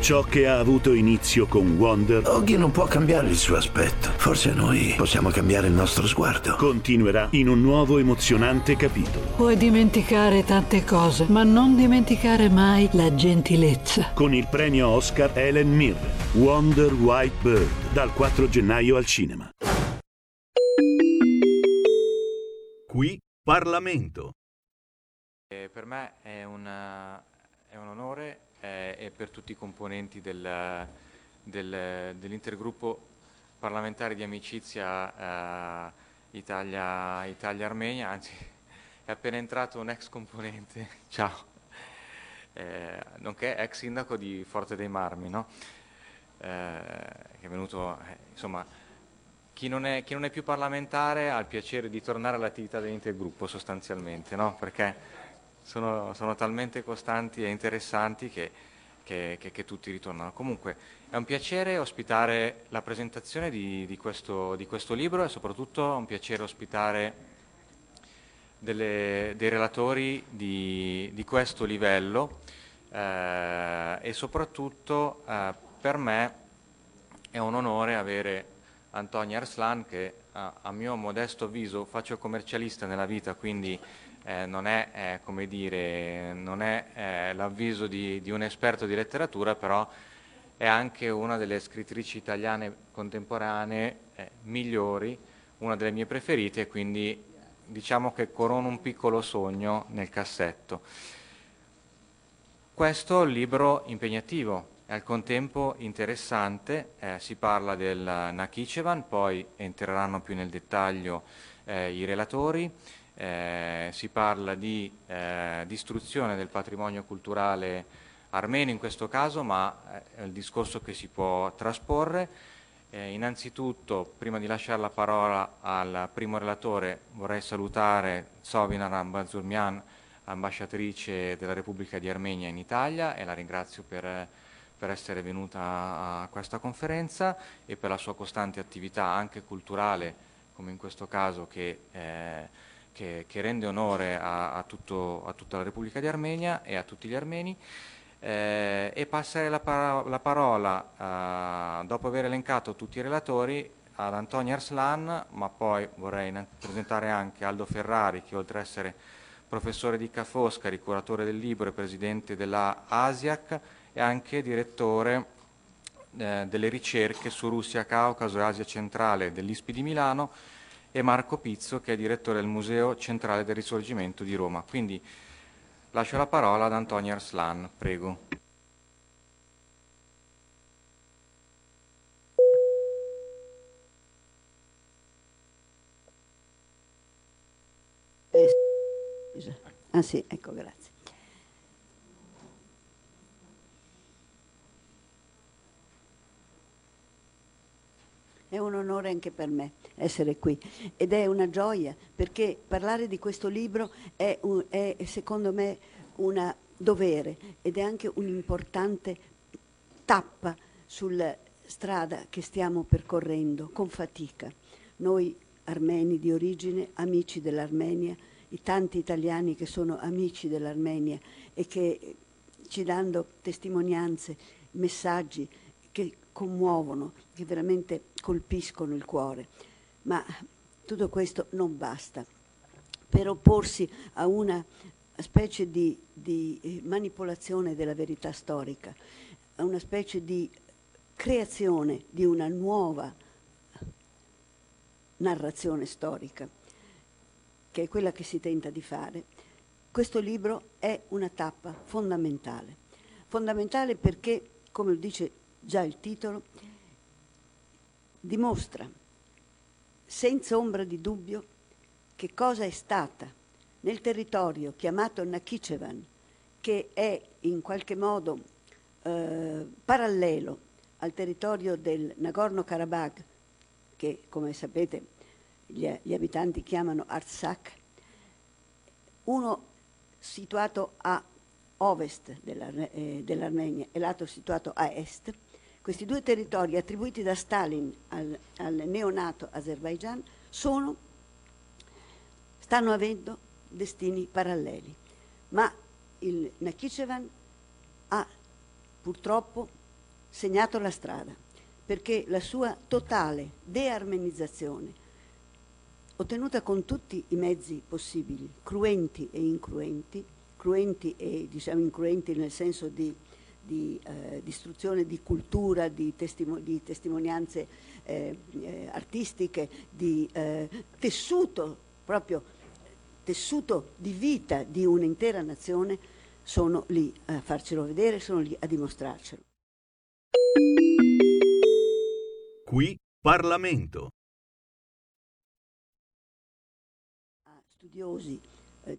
Ciò che ha avuto inizio con Wonder Oggi non può cambiare il suo aspetto. Forse noi possiamo cambiare il nostro sguardo. continuerà in un nuovo emozionante capitolo. Puoi dimenticare tante cose, ma non dimenticare mai la gentilezza. Con il premio Oscar Helen Mirren, Wonder White Bird, dal 4 gennaio al cinema. Qui Parlamento. Eh, per me è un, è un onore eh, e per tutti i componenti del, del- dell'intergruppo parlamentare di amicizia eh, Italia- Italia-Armenia, anzi è appena entrato un ex componente, ciao, eh, nonché ex sindaco di Forte dei Marmi, no? Eh, che è venuto, eh, insomma, chi non, è, chi non è più parlamentare ha il piacere di tornare all'attività dell'intergruppo sostanzialmente, no? perché sono, sono talmente costanti e interessanti che, che- che- che tutti ritornano. Comunque è un piacere ospitare la presentazione di, di questo, di questo libro e soprattutto è un piacere ospitare delle- dei relatori di, di questo livello eh, e soprattutto eh, per me è un onore avere Antonio Arslan che a, a mio modesto avviso faccio commercialista nella vita, quindi eh, non è, eh, dire, non è eh, l'avviso di, di un esperto di letteratura, però è anche una delle scrittrici italiane contemporanee eh, migliori, una delle mie preferite, quindi diciamo che corono un piccolo sogno nel cassetto. Questo è un libro impegnativo e al contempo interessante, eh, si parla del Nakhichevan, poi entreranno più nel dettaglio eh, i relatori, eh, si parla di eh, distruzione del patrimonio culturale armeno in questo caso, ma è il discorso che si può trasporre. Eh, innanzitutto, prima di lasciare la parola al primo relatore, vorrei salutare Sovinar Ambazurmian, ambasciatrice della Repubblica di Armenia in Italia e la ringrazio per, per essere venuta a questa conferenza e per la sua costante attività anche culturale, come in questo caso, che, eh, che- che rende onore a, a tutto- a tutta la Repubblica di Armenia e a tutti gli armeni. Eh, e passare la, paro- la parola, eh, dopo aver elencato tutti i relatori, ad Antonio Arslan, ma poi vorrei presentare anche Aldo Ferrari, che oltre ad essere professore di Ca' Foscari, curatore del libro e presidente della ASIAC, è anche direttore eh, delle ricerche su Russia, Caucaso e Asia centrale dell'ISPI di Milano e Marco Pizzo, che è direttore del Museo Centrale del Risorgimento di Roma. Quindi lascio la parola ad Antonia Arslan, prego. Eh. Ah sì, ecco, grazie. È un onore anche per me essere qui ed è una gioia perché parlare di questo libro è, un- è, secondo me un dovere ed è anche un'importante tappa sulla strada che stiamo percorrendo con fatica. Noi armeni di origine, amici dell'Armenia, i tanti italiani che sono amici dell'Armenia e che ci danno testimonianze, messaggi che commuovono, che veramente colpiscono il cuore. Ma tutto questo non basta. Per opporsi a una specie di, di eh, manipolazione della verità storica, a una specie di creazione di una nuova narrazione storica, che è quella che si tenta di fare, questo libro è una tappa fondamentale. Fondamentale perché, come dice già il titolo, dimostra senza ombra di dubbio che cosa è stata nel territorio chiamato Nakhichevan, che è in qualche modo eh, parallelo al territorio del Nagorno-Karabakh, che come sapete gli, gli abitanti chiamano Artsakh, uno situato a ovest eh, dell'Armenia e l'altro situato a est, questi due territori attribuiti da Stalin al, al neonato Azerbaijan sono, stanno avendo destini paralleli. Ma il Nakhichevan ha purtroppo segnato la strada perché la sua totale dearmenizzazione, ottenuta con tutti i mezzi possibili, cruenti e incruenti, cruenti e diciamo incruenti nel senso di, di eh, distruzione di cultura, di, testimo- di testimonianze eh, eh, artistiche, di eh, tessuto, proprio tessuto di vita di un'intera nazione, sono lì a farcelo vedere, sono lì a dimostrarcelo. Qui Parlamento. Studiosi eh,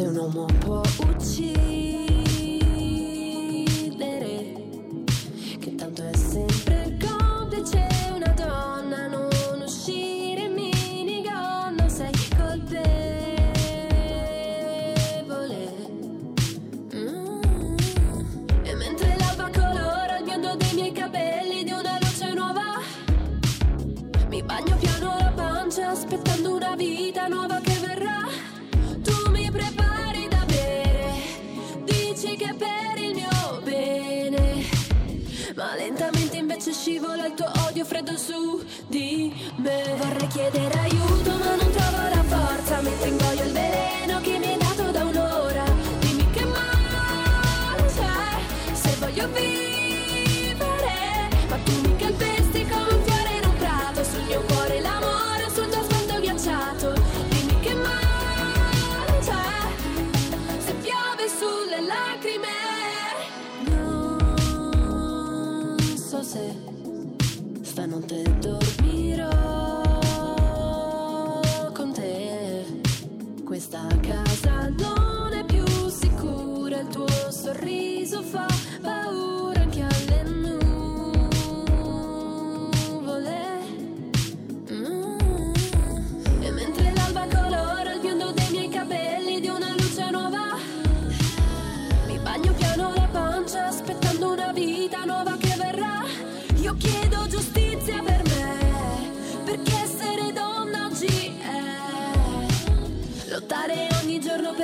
se un uomo può uccidere? Su di me. Vorrei chiedere aiuto ma non trovo la forza mentre ingoio il veleno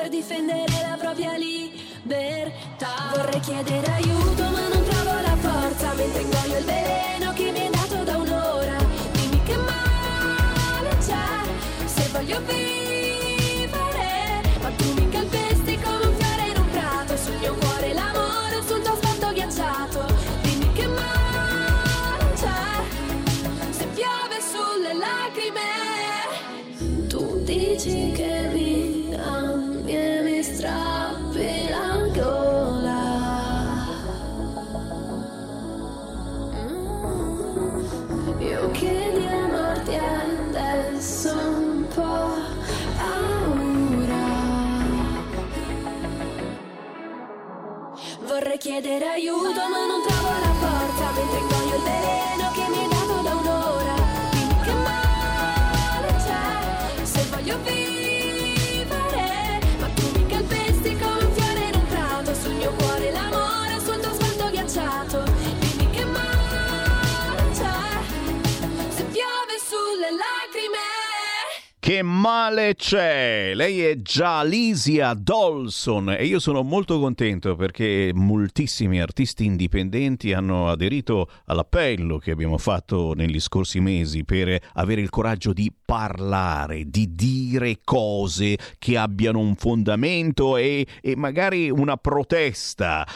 per difendere la propria libertà. Vorrei chiedere aiuto ma non trovo la forza mentre ingoio il veleno che mi hai dato da un'ora. Dimmi che male c'è se voglio vivere. Vorrei chiedere aiuto ma Che male c'è? Lei è già Alicia Dolson e io sono molto contento perché moltissimi artisti indipendenti hanno aderito all'appello che abbiamo fatto negli scorsi mesi per avere il coraggio di parlare, di dire cose che abbiano un fondamento e, e magari una protesta.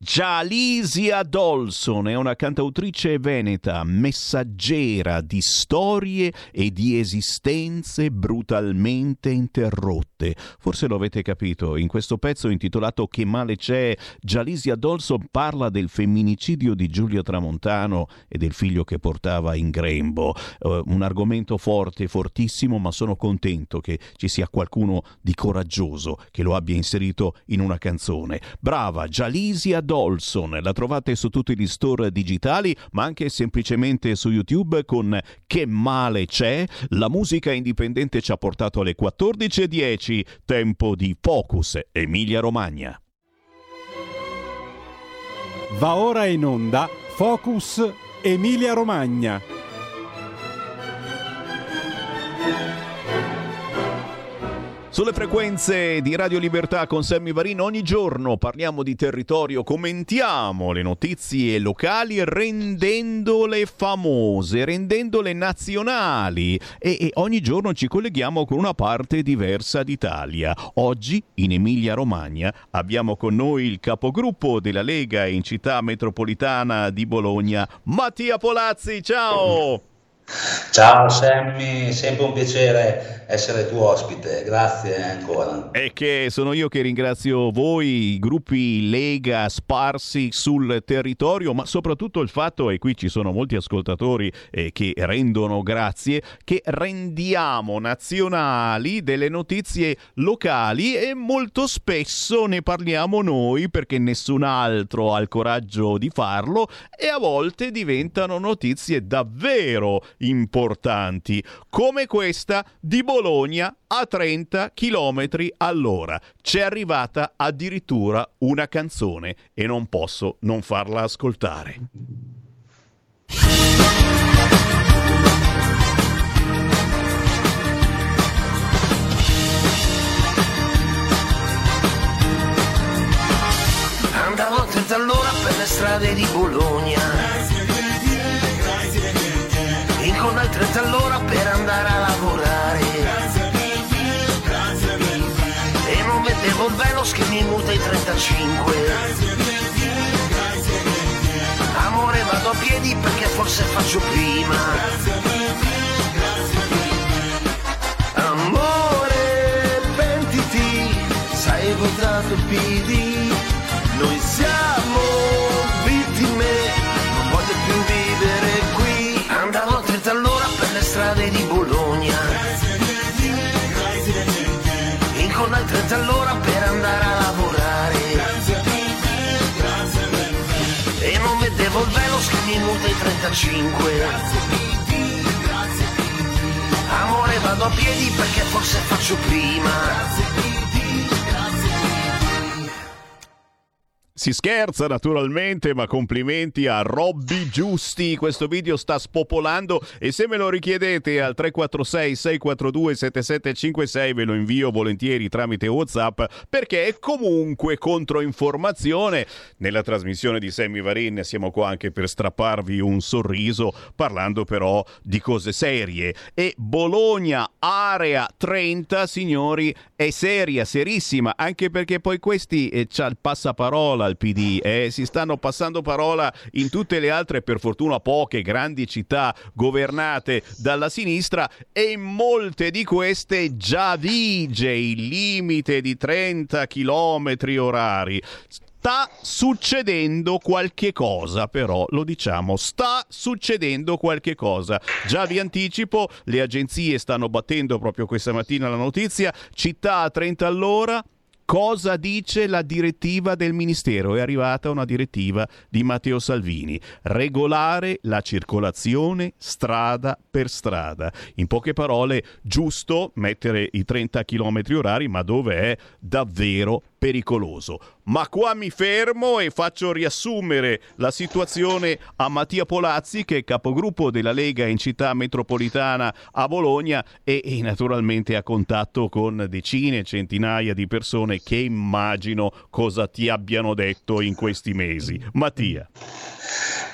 Jalisia Dolson è una cantautrice veneta, messaggera di storie e di esistenze brutalmente interrotte. Forse lo avete capito, in questo pezzo intitolato Che male c'è, Jalisia Dolson parla del femminicidio di Giulio Tramontano e del figlio che portava in grembo. Eh, un argomento forte, fortissimo, ma sono contento che ci sia qualcuno di coraggioso che lo abbia inserito in una canzone. Brava, Jalisia Dolson, la trovate su tutti gli store digitali, ma anche semplicemente su YouTube con Che male c'è? La musica indipendente ci ha portato alle 14.10, tempo di Focus Emilia Romagna. Va ora in onda Focus Emilia Romagna. Sulle frequenze di Radio Libertà con Sammy Varin ogni giorno parliamo di territorio, commentiamo le notizie locali rendendole famose, rendendole nazionali e, e ogni giorno ci colleghiamo con una parte diversa d'Italia. Oggi in Emilia Romagna abbiamo con noi il capogruppo della Lega in città metropolitana di Bologna, Mattia Polazzi. Ciao! Ciao Sammy, sempre un piacere essere tuo ospite, grazie ancora. E che sono io che ringrazio voi, i gruppi Lega sparsi sul territorio, ma soprattutto il fatto, e qui ci sono molti ascoltatori eh, che rendono grazie, che rendiamo nazionali delle notizie locali e molto spesso ne parliamo noi perché nessun altro ha il coraggio di farlo e a volte diventano notizie davvero importanti, come questa di Bologna a 30 km all'ora. C'è arrivata addirittura una canzone e non posso non farla ascoltare. Andavo a 30 all'ora per le strade di Bologna Al 30 all'ora per andare a lavorare. E non vedevo il velo che mi muta i 35 Amore vado a piedi perché forse faccio prima. Amore pentiti, sai votato il PD 35. Amore vado a piedi perché forse faccio prima. Si scherza naturalmente, ma complimenti a Robby Giusti. Questo video sta spopolando e se me lo richiedete al 346 642 7756 ve lo invio volentieri tramite WhatsApp perché è comunque controinformazione. Nella trasmissione di Sammy Varin siamo qua anche per strapparvi un sorriso parlando però di cose serie e Bologna area 30 signori è seria, serissima, anche perché poi questi eh, c'ha il passaparola al PD, eh, si stanno passando parola in tutte le altre, per fortuna poche grandi città governate dalla sinistra e in molte di queste già vige il limite di 30 km orari. sta succedendo qualche cosa, però lo diciamo, sta succedendo qualche cosa. Già vi anticipo, le agenzie stanno battendo proprio questa mattina la notizia, città a 30 all'ora, Cosa dice la direttiva del Ministero? È arrivata una direttiva di Matteo Salvini. Regolare la circolazione strada per strada. In poche parole, giusto mettere i 30 km orari, ma dove è davvero pericoloso. Ma qua mi fermo e faccio riassumere la situazione a Mattia Polazzi, che è capogruppo della Lega in città metropolitana a Bologna e, e naturalmente a contatto con decine, centinaia di persone che immagino cosa ti abbiano detto in questi mesi. Mattia.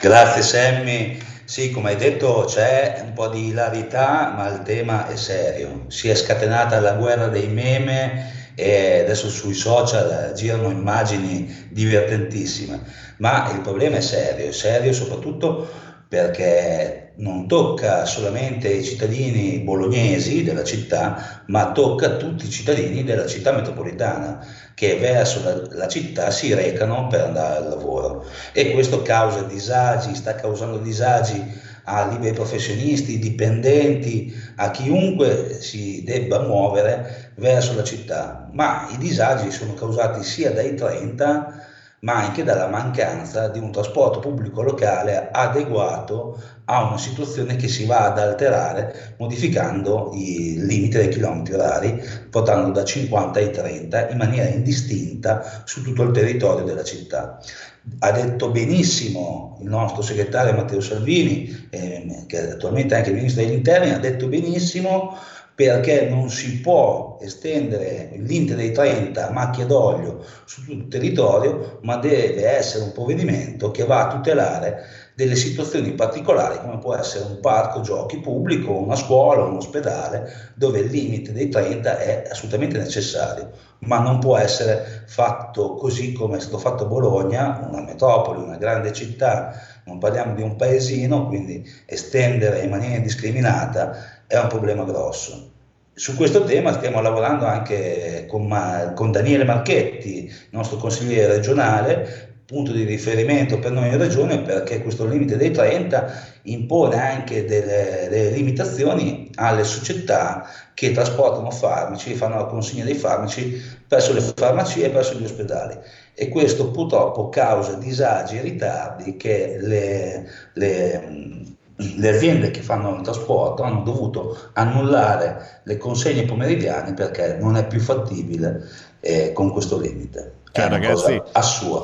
Grazie Sammy. Sì, come hai detto c'è un po' di ilarità, ma il tema è serio. Si è scatenata la guerra dei meme e adesso sui social girano immagini divertentissime, ma il problema è serio, è serio soprattutto perché non tocca solamente i cittadini bolognesi della città, ma tocca tutti i cittadini della città metropolitana che verso la, la, città si recano per andare al lavoro. E questo causa disagi, sta causando disagi a liberi professionisti, dipendenti, a chiunque si debba muovere verso la città, ma i disagi sono causati sia dai 30 ma anche dalla mancanza di un trasporto pubblico locale adeguato a una situazione che si va ad alterare modificando i limiti dei chilometri orari, portando da 50 ai 30 in maniera indistinta su tutto il territorio della città. Ha detto benissimo il nostro segretario Matteo Salvini, eh, che attualmente è anche ministro degli interni, ha detto benissimo perché non si può estendere il limite dei 30 macchie d'olio su tutto il territorio, ma deve essere un provvedimento che va a tutelare delle situazioni particolari come può essere un parco giochi pubblico, una scuola, un ospedale, dove il limite dei 30 è assolutamente necessario, ma non può essere fatto così come è stato fatto a Bologna, una metropoli, una grande città, non parliamo di un paesino, quindi estendere in maniera indiscriminata è un problema grosso. Su questo tema stiamo lavorando anche con, con Daniele Marchetti, nostro consigliere regionale, punto di riferimento per noi in regione perché questo limite dei 30 impone anche delle, delle, limitazioni alle società che trasportano farmaci, fanno la consegna dei farmaci presso le farmacie e presso gli ospedali e questo purtroppo causa disagi e ritardi che le, le le aziende che fanno il trasporto hanno dovuto annullare le consegne pomeridiane perché non è più fattibile eh, con questo limite. Cioè, ragazzi.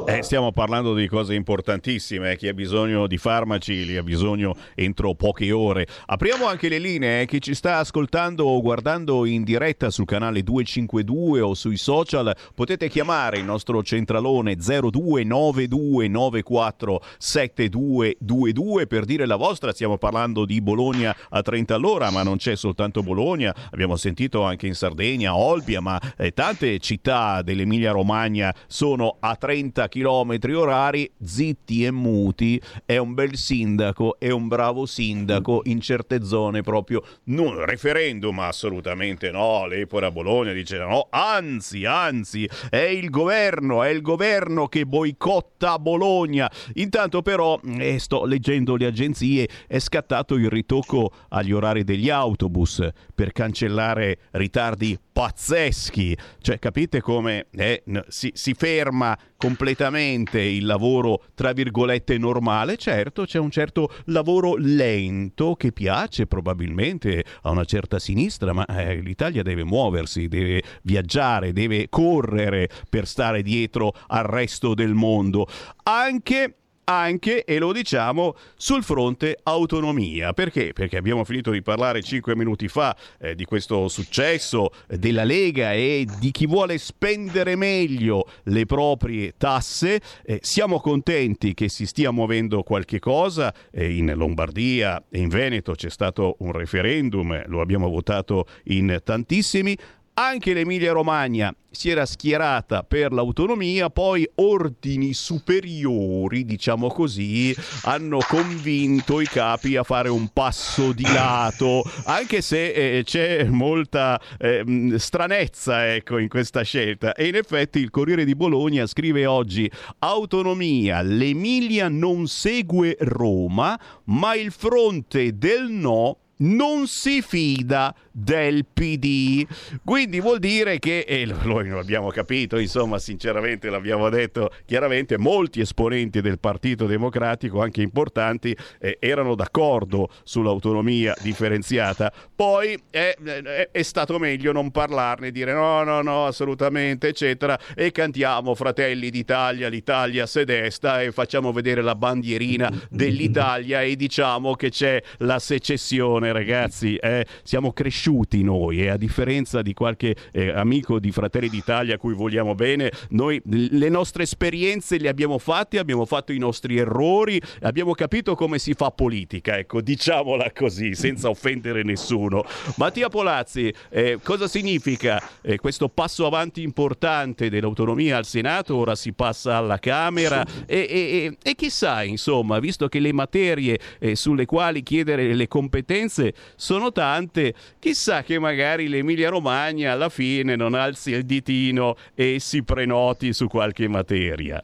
Eh, stiamo parlando di cose importantissime. Eh. Chi ha bisogno di farmaci li ha bisogno entro poche ore. Apriamo anche le linee. Eh. Chi ci sta ascoltando o guardando in diretta sul canale 252 o sui social potete chiamare il nostro centralone 0292947222 per dire la vostra. Stiamo parlando di Bologna a 30 all'ora, ma non c'è soltanto Bologna. Abbiamo sentito anche in Sardegna, Olbia, ma eh, tante città dell'Emilia Romagna sono a 30 km orari, zitti e muti, è un bel sindaco, è un bravo sindaco in certe zone proprio, non referendum assolutamente no, l'Epora Bologna dice no, anzi, anzi, è il governo, è il governo che boicotta Bologna. Intanto però, eh, sto leggendo le agenzie, è scattato il ritocco agli orari degli autobus per cancellare ritardi pazzeschi, cioè capite come eh, si, si ferma completamente il lavoro tra virgolette normale, certo c'è un certo lavoro lento che piace probabilmente a una certa sinistra, ma eh, l'Italia deve muoversi, deve viaggiare, deve correre per stare dietro al resto del mondo. Anche anche, e lo diciamo, sul fronte autonomia. Perché? Perché abbiamo finito di parlare cinque minuti fa eh, di questo successo della Lega e di chi vuole spendere meglio le proprie tasse. Eh, siamo contenti che si stia muovendo qualche cosa. Eh, in Lombardia e in Veneto c'è stato un referendum, lo abbiamo votato in tantissimi Anche l'Emilia Romagna si era schierata per l'autonomia, poi ordini superiori, diciamo così, hanno convinto i capi a fare un passo di lato, anche se eh, c'è molta eh, stranezza ecco, in questa scelta. E in effetti il Corriere di Bologna scrive oggi autonomia, l'Emilia non segue Roma, ma il fronte del no non si fida del PD. Quindi vuol dire che, e noi lo abbiamo capito, insomma, sinceramente l'abbiamo detto chiaramente, molti esponenti del Partito Democratico, anche importanti, eh, erano d'accordo sull'autonomia differenziata. Poi è, è, è, stato meglio non parlarne, dire no, no, no, assolutamente, eccetera, e cantiamo Fratelli d'Italia, l'Italia sedesta e facciamo vedere la bandierina dell'Italia e diciamo che c'è la secessione, ragazzi. Eh, siamo cresciuti cresciuti noi e a differenza di qualche eh, amico di Fratelli d'Italia a cui vogliamo bene, noi le nostre esperienze le abbiamo fatte, abbiamo fatto i nostri errori, abbiamo capito come si fa politica, ecco, diciamola così, senza offendere nessuno. Mattia Polazzi, eh, cosa significa eh, questo passo avanti importante dell'autonomia al Senato? Ora si passa alla Camera e, e, e chissà, insomma, visto che le materie eh, sulle quali chiedere le competenze sono tante, chissà chissà che magari l'Emilia Romagna alla fine non alzi il ditino e si prenoti su qualche materia.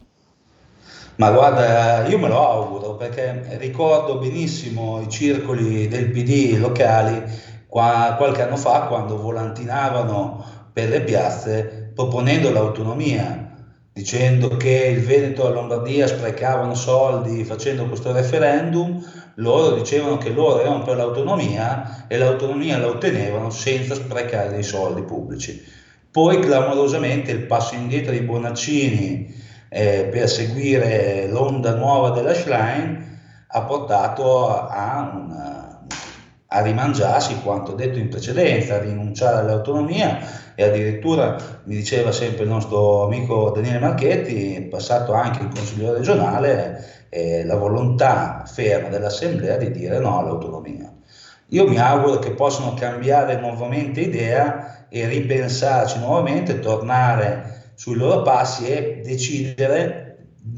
Ma guarda, io me lo auguro perché ricordo benissimo i circoli del PD locali qua, qualche anno fa quando volantinavano per le piazze proponendo l'autonomia dicendo che il Veneto e la Lombardia sprecavano soldi facendo questo referendum, loro dicevano che loro erano per l'autonomia e l'autonomia la ottenevano senza sprecare dei soldi pubblici. Poi clamorosamente il passo indietro di Bonaccini eh, per seguire l'onda nuova della Schlein ha portato a, una, a rimangiarsi quanto detto in precedenza, a rinunciare all'autonomia e addirittura mi diceva sempre il nostro amico Daniele Marchetti, passato anche il consigliere regionale, eh, la volontà ferma dell'Assemblea di dire no all'autonomia. Io mi auguro che possano cambiare nuovamente idea e ripensarci nuovamente, tornare sui loro passi e decidere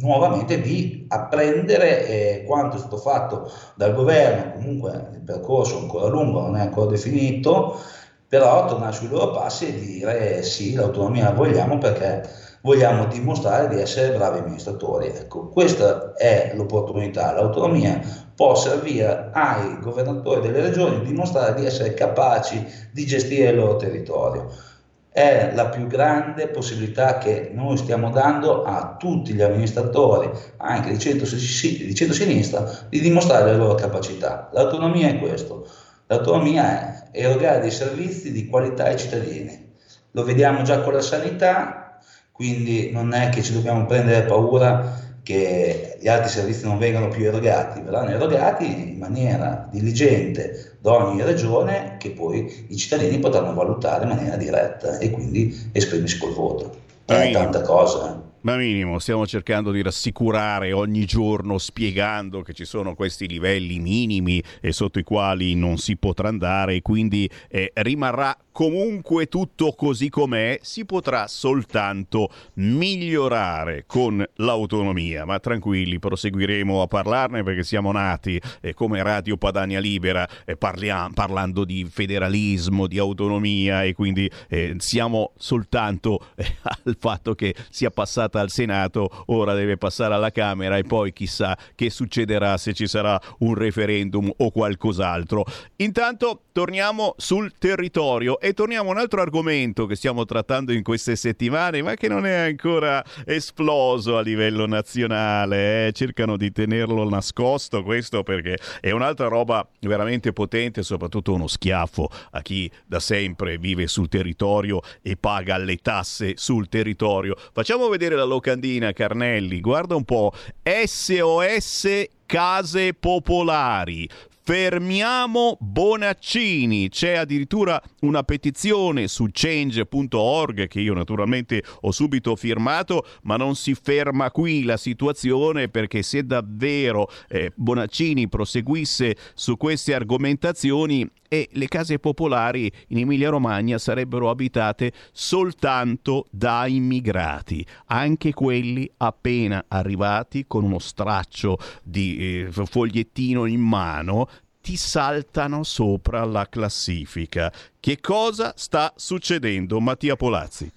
nuovamente di apprendere eh, quanto è stato fatto dal governo, comunque il percorso è ancora lungo, non è ancora definito, però tornare sui loro passi e dire sì, l'autonomia la vogliamo perché vogliamo dimostrare di essere bravi amministratori. Ecco, questa è l'opportunità, l'autonomia può servire ai governatori delle regioni di dimostrare di essere capaci di gestire il loro territorio. È la più grande possibilità che noi stiamo dando a tutti gli amministratori, anche di centro-sinistra, di dimostrare le loro capacità. L'autonomia è questo L'autonomia è erogare dei servizi di qualità ai cittadini. Lo vediamo già con la sanità, quindi non è che ci dobbiamo prendere paura che gli altri servizi non vengano più erogati, verranno erogati in maniera diligente da ogni regione che poi i cittadini potranno valutare in maniera diretta e quindi esprimersi col voto. È tanta cosa. Ma minimo, stiamo cercando di rassicurare ogni giorno spiegando che ci sono questi livelli minimi e sotto i quali non si potrà andare e quindi eh, rimarrà comunque tutto così com'è, si potrà soltanto migliorare con l'autonomia. Ma tranquilli, proseguiremo a parlarne perché siamo nati eh, come Radio Padania Libera eh, parliamo, parlando di federalismo, di autonomia e quindi eh, siamo soltanto eh, al fatto che sia passata al Senato, ora deve passare alla Camera e poi chissà che succederà se ci sarà un referendum o qualcos'altro. Intanto torniamo sul territorio e torniamo a un altro argomento che stiamo trattando in queste settimane, ma che non è ancora esploso a livello nazionale. Eh? Cercano di tenerlo nascosto questo perché è un'altra roba veramente potente, soprattutto uno schiaffo a chi da sempre vive sul territorio e paga le tasse sul territorio. Facciamo vedere la locandina, Carnelli. Guarda un po'. SOS Case Popolari fermiamo Bonaccini. C'è addirittura una petizione su change.org che io naturalmente ho subito firmato, ma non si ferma qui la situazione perché se davvero eh, Bonaccini proseguisse su queste argomentazioni e le case popolari in Emilia-Romagna sarebbero abitate soltanto da immigrati, anche quelli appena arrivati con uno straccio di eh, fogliettino in mano ti saltano sopra la classifica. Che cosa sta succedendo, Mattia Polazzi?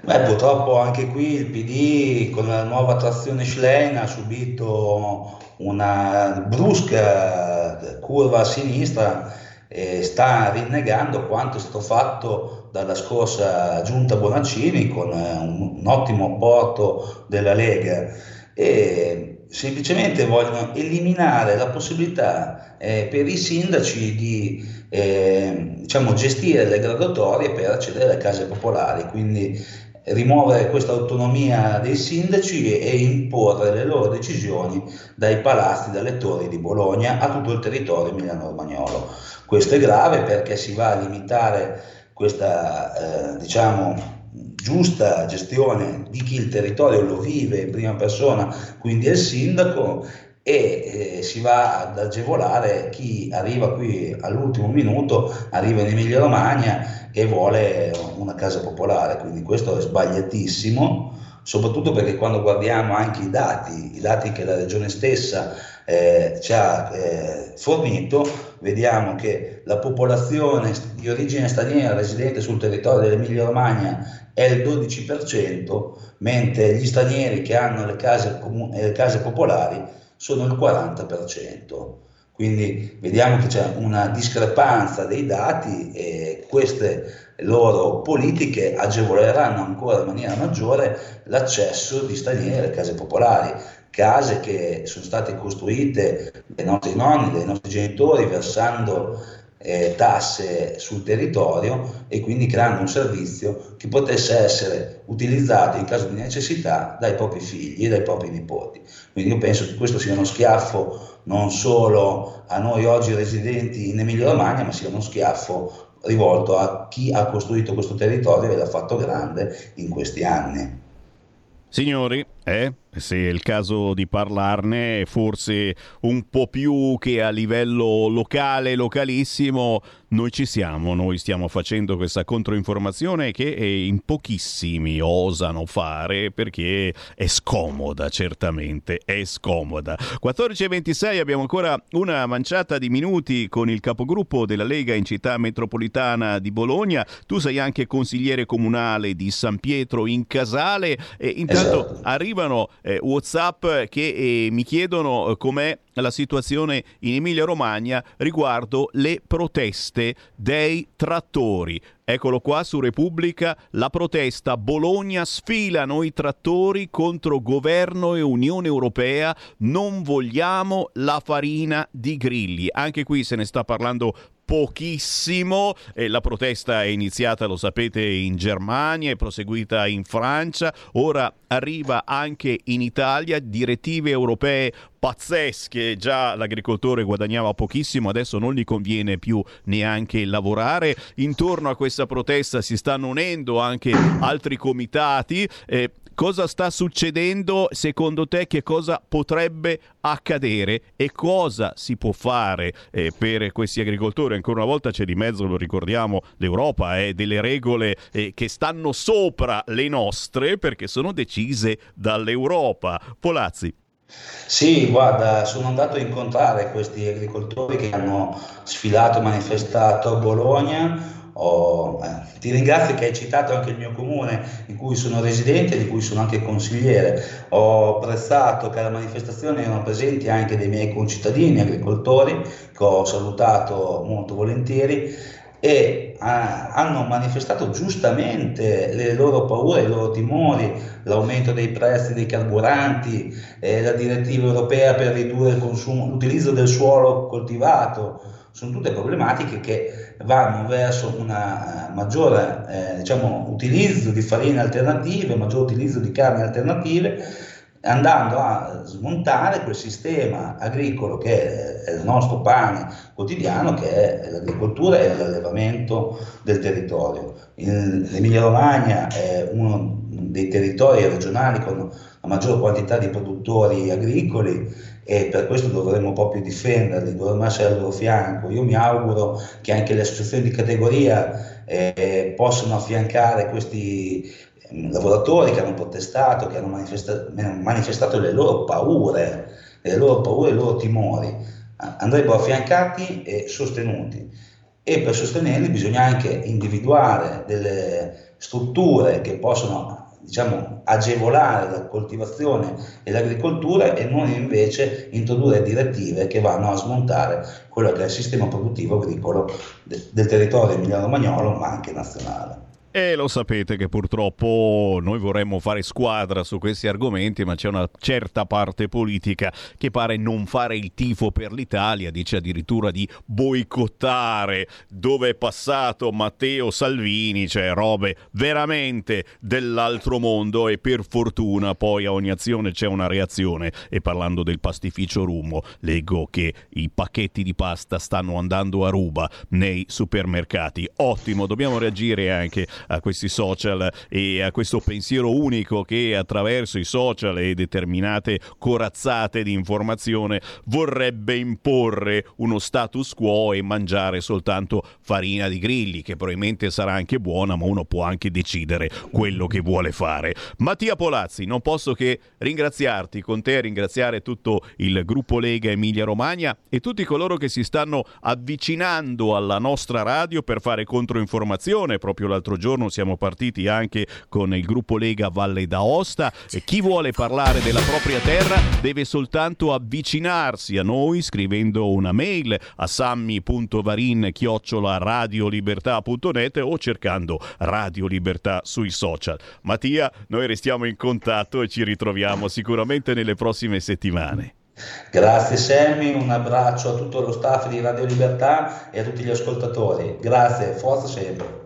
Beh, purtroppo anche qui il PD con la nuova trazione Schlein ha subito una brusca curva a sinistra e sta rinnegando quanto è stato fatto dalla scorsa giunta Bonaccini con un, un ottimo apporto della Lega e semplicemente vogliono eliminare la possibilità eh, per i sindaci di eh, diciamo, gestire le graduatorie per accedere alle case popolari, quindi rimuovere questa autonomia dei sindaci e imporre le loro decisioni dai palazzi, dalle torri di Bologna a tutto il territorio emiliano-romagnolo. Questo è grave perché si va a limitare questa eh, diciamo, giusta gestione di chi il territorio lo vive in prima persona, quindi è il sindaco, e eh, si va ad agevolare chi arriva qui all'ultimo minuto, arriva in Emilia Romagna e vuole una casa popolare, quindi questo è sbagliatissimo, soprattutto perché quando guardiamo anche i dati, i dati che la regione stessa eh, ci ha eh, fornito, vediamo che la popolazione di origine straniera residente sul territorio dell'Emilia Romagna è il 12%, mentre gli stranieri che hanno le case, comun- le case popolari sono il 40%. Quindi vediamo che c'è una discrepanza dei dati e queste loro politiche agevoleranno ancora in maniera maggiore l'accesso di stranieri alle case popolari, case che sono state costruite dai nostri nonni, dai nostri genitori, versando eh, tasse sul territorio e quindi creando un servizio che potesse essere utilizzato in caso di necessità dai propri figli e dai propri nipoti. Quindi io penso che questo sia uno schiaffo non solo a noi oggi residenti in Emilia Romagna, ma sia uno schiaffo rivolto a chi ha costruito questo territorio e l'ha fatto grande in questi anni. Signori, eh? Se è il caso di parlarne, forse un po' più che a livello locale, localissimo, noi ci siamo, noi stiamo facendo questa controinformazione che in pochissimi osano fare perché è scomoda, certamente, è scomoda. 14.26 abbiamo ancora una manciata di minuti con il capogruppo della Lega in città metropolitana di Bologna. Tu sei anche consigliere comunale di San Pietro in Casale e intanto esatto. arrivano eh, WhatsApp che eh, mi chiedono eh, com'è la situazione in Emilia-Romagna riguardo le proteste dei trattori. Eccolo qua su Repubblica, la protesta Bologna sfilano i trattori contro governo e Unione Europea, non vogliamo la farina di grilli. Anche qui se ne sta parlando pochissimo. Eh, la protesta è iniziata, lo sapete, in Germania, è proseguita in Francia, ora arriva anche in Italia direttive europee pazzesche, già l'agricoltore guadagnava pochissimo, adesso non gli conviene più neanche lavorare. Intorno a questa protesta si stanno unendo anche altri comitati. Eh, cosa sta succedendo secondo te? Che cosa potrebbe accadere e cosa si può fare eh, per questi agricoltori? Ancora una volta c'è di mezzo, lo ricordiamo, l'Europa e eh, delle regole eh, che stanno sopra le nostre perché sono decise dall'Europa. Polazzi. Sì, guarda, sono andato a incontrare questi agricoltori che hanno sfilato e manifestato a Bologna. Oh, eh, ti ringrazio che hai citato anche il mio comune in cui sono residente e di cui sono anche consigliere. Ho apprezzato che alla manifestazione erano presenti anche dei miei concittadini agricoltori che ho salutato molto volentieri e ah, hanno manifestato giustamente le loro paure, i loro timori, l'aumento dei prezzi dei carburanti, eh, la direttiva europea per ridurre consumo, l'utilizzo del suolo coltivato, sono tutte problematiche che vanno verso un maggiore eh, diciamo, utilizzo di farine alternative, maggior utilizzo di carni alternative andando a smontare quel sistema agricolo che è il nostro pane quotidiano, che è l'agricoltura e l'allevamento del territorio. L'Emilia Romagna è uno dei territori regionali con la maggior quantità di produttori agricoli e per questo dovremmo proprio difenderli, dovremmo essere al loro fianco. Io mi auguro che anche le associazioni di categoria eh, possano affiancare questi lavoratori che hanno protestato, che hanno manifesta- manifestato le loro paure, le loro paure i loro timori. Andrebbero affiancati e sostenuti. E per sostenerli bisogna anche individuare delle strutture che possono diciamo, agevolare la coltivazione e l'agricoltura e non invece introdurre direttive che vanno a smontare quello che è il sistema produttivo agricolo de- del territorio emiliano-romagnolo ma anche nazionale. E lo sapete che purtroppo noi vorremmo fare squadra su questi argomenti, ma c'è una certa parte politica che pare non fare il tifo per l'Italia, dice addirittura di boicottare dove è passato Matteo Salvini, cioè robe veramente dell'altro mondo e per fortuna poi a ogni azione c'è una reazione e parlando del pastificio Rumo leggo che i pacchetti di pasta stanno andando a ruba nei supermercati. Ottimo, dobbiamo reagire anche a questi social e a questo pensiero unico che attraverso i social e determinate corazzate di informazione vorrebbe imporre uno status quo e mangiare soltanto farina di grilli, che probabilmente sarà anche buona, ma uno può anche decidere quello che vuole fare. Mattia Polazzi, non posso che ringraziarti con te, ringraziare tutto il gruppo Lega Emilia Romagna e tutti coloro che si stanno avvicinando alla nostra radio per fare controinformazione. Proprio l'altro giorno siamo partiti anche con il gruppo Lega Valle d'Aosta e chi vuole parlare della propria terra deve soltanto avvicinarsi a noi scrivendo una mail a sammi.varin chiocciola radiolibertà.net o cercando Radio Libertà sui social. Mattia, noi restiamo in contatto e ci ritroviamo sicuramente nelle prossime settimane. Grazie Sammy, un abbraccio a tutto lo staff di Radio Libertà e a tutti gli ascoltatori. Grazie, forza sempre.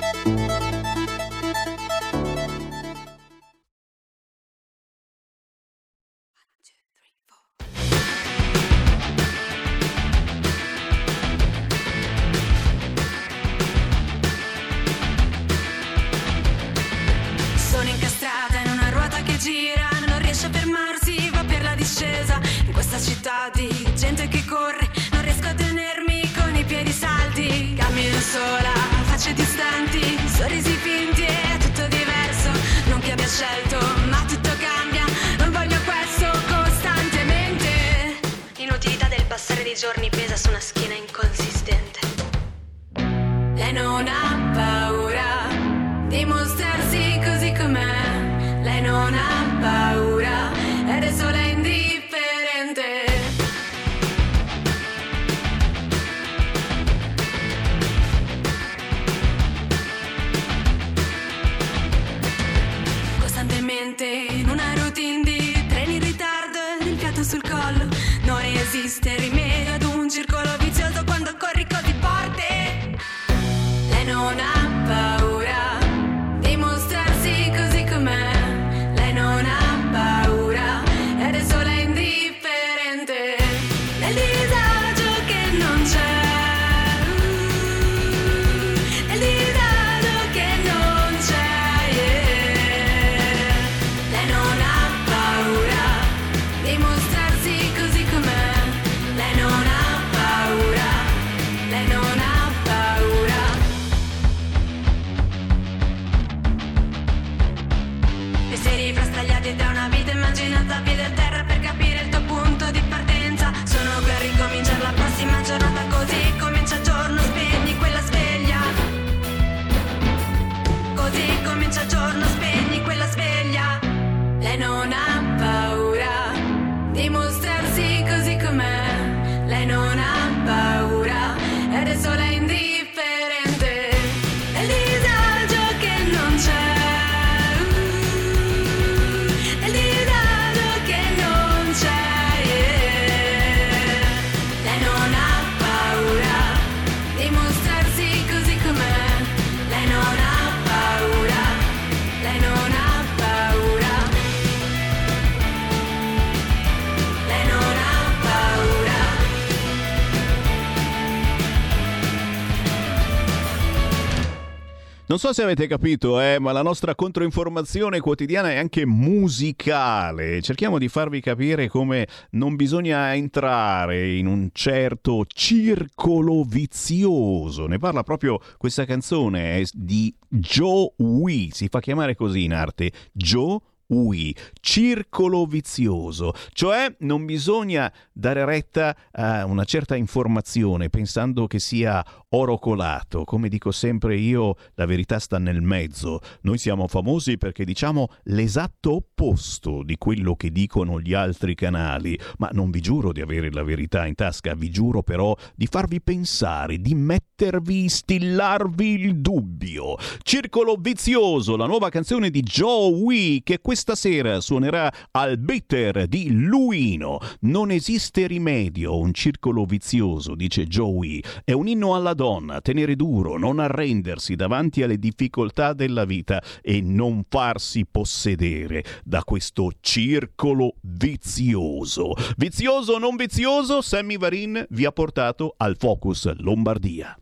So se avete capito, eh, ma la nostra controinformazione quotidiana è anche musicale. Cerchiamo di farvi capire come non bisogna entrare in un certo circolo vizioso. Ne parla proprio questa canzone è di Joe Wee, si fa chiamare così in arte, Joe UI, circolo vizioso, cioè non bisogna dare retta a una certa informazione pensando che sia oro colato. Come dico sempre io, la verità sta nel mezzo. Noi siamo famosi perché diciamo l'esatto opposto di quello che dicono gli altri canali, ma non vi giuro di avere la verità in tasca, vi giuro però di farvi pensare, di mettervi, stillarvi il dubbio. Circolo vizioso, la nuova canzone di Joe Wee che questa sera suonerà al Bitter di Luino. Non esiste rimedio, un circolo vizioso, dice Joe Wee. È un inno alla donna, tenere duro, non arrendersi davanti alle difficoltà della vita e non farsi possedere da questo circolo vizioso. Vizioso o non vizioso, Sammy Varin vi ha portato al Focus Lombardia.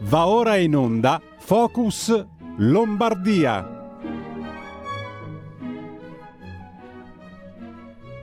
Va ora in onda Focus Lombardia.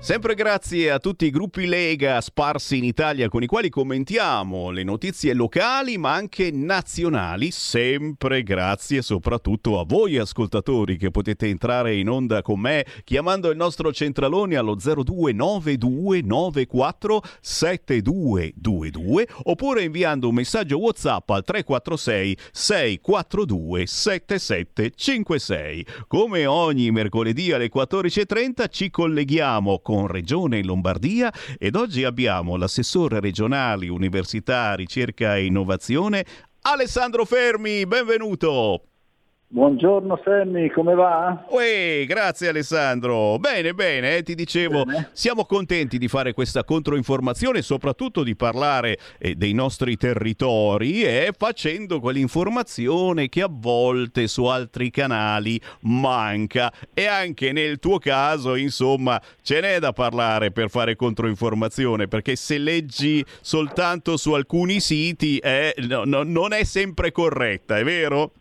Sempre grazie a tutti i gruppi Lega sparsi in Italia con i quali commentiamo le notizie locali ma anche nazionali. Sempre grazie soprattutto a voi ascoltatori che potete entrare in onda con me chiamando il nostro centralone allo 0292947222 oppure inviando un messaggio WhatsApp al 346 642 7756. Come ogni mercoledì alle 14.30 ci colleghiamo con con Regione Lombardia ed oggi abbiamo l'assessore regionale università, ricerca e innovazione Alessandro Fermi, benvenuto. Buongiorno Sammy, come va? Uè, grazie Alessandro. Bene, bene, eh, ti dicevo, bene. siamo contenti di fare questa controinformazione e soprattutto di parlare eh, dei nostri territori e facendo quell'informazione che a volte su altri canali manca e anche nel tuo caso, insomma, ce n'è da parlare per fare controinformazione perché se leggi soltanto su alcuni siti eh, no, no, non è sempre corretta, è vero?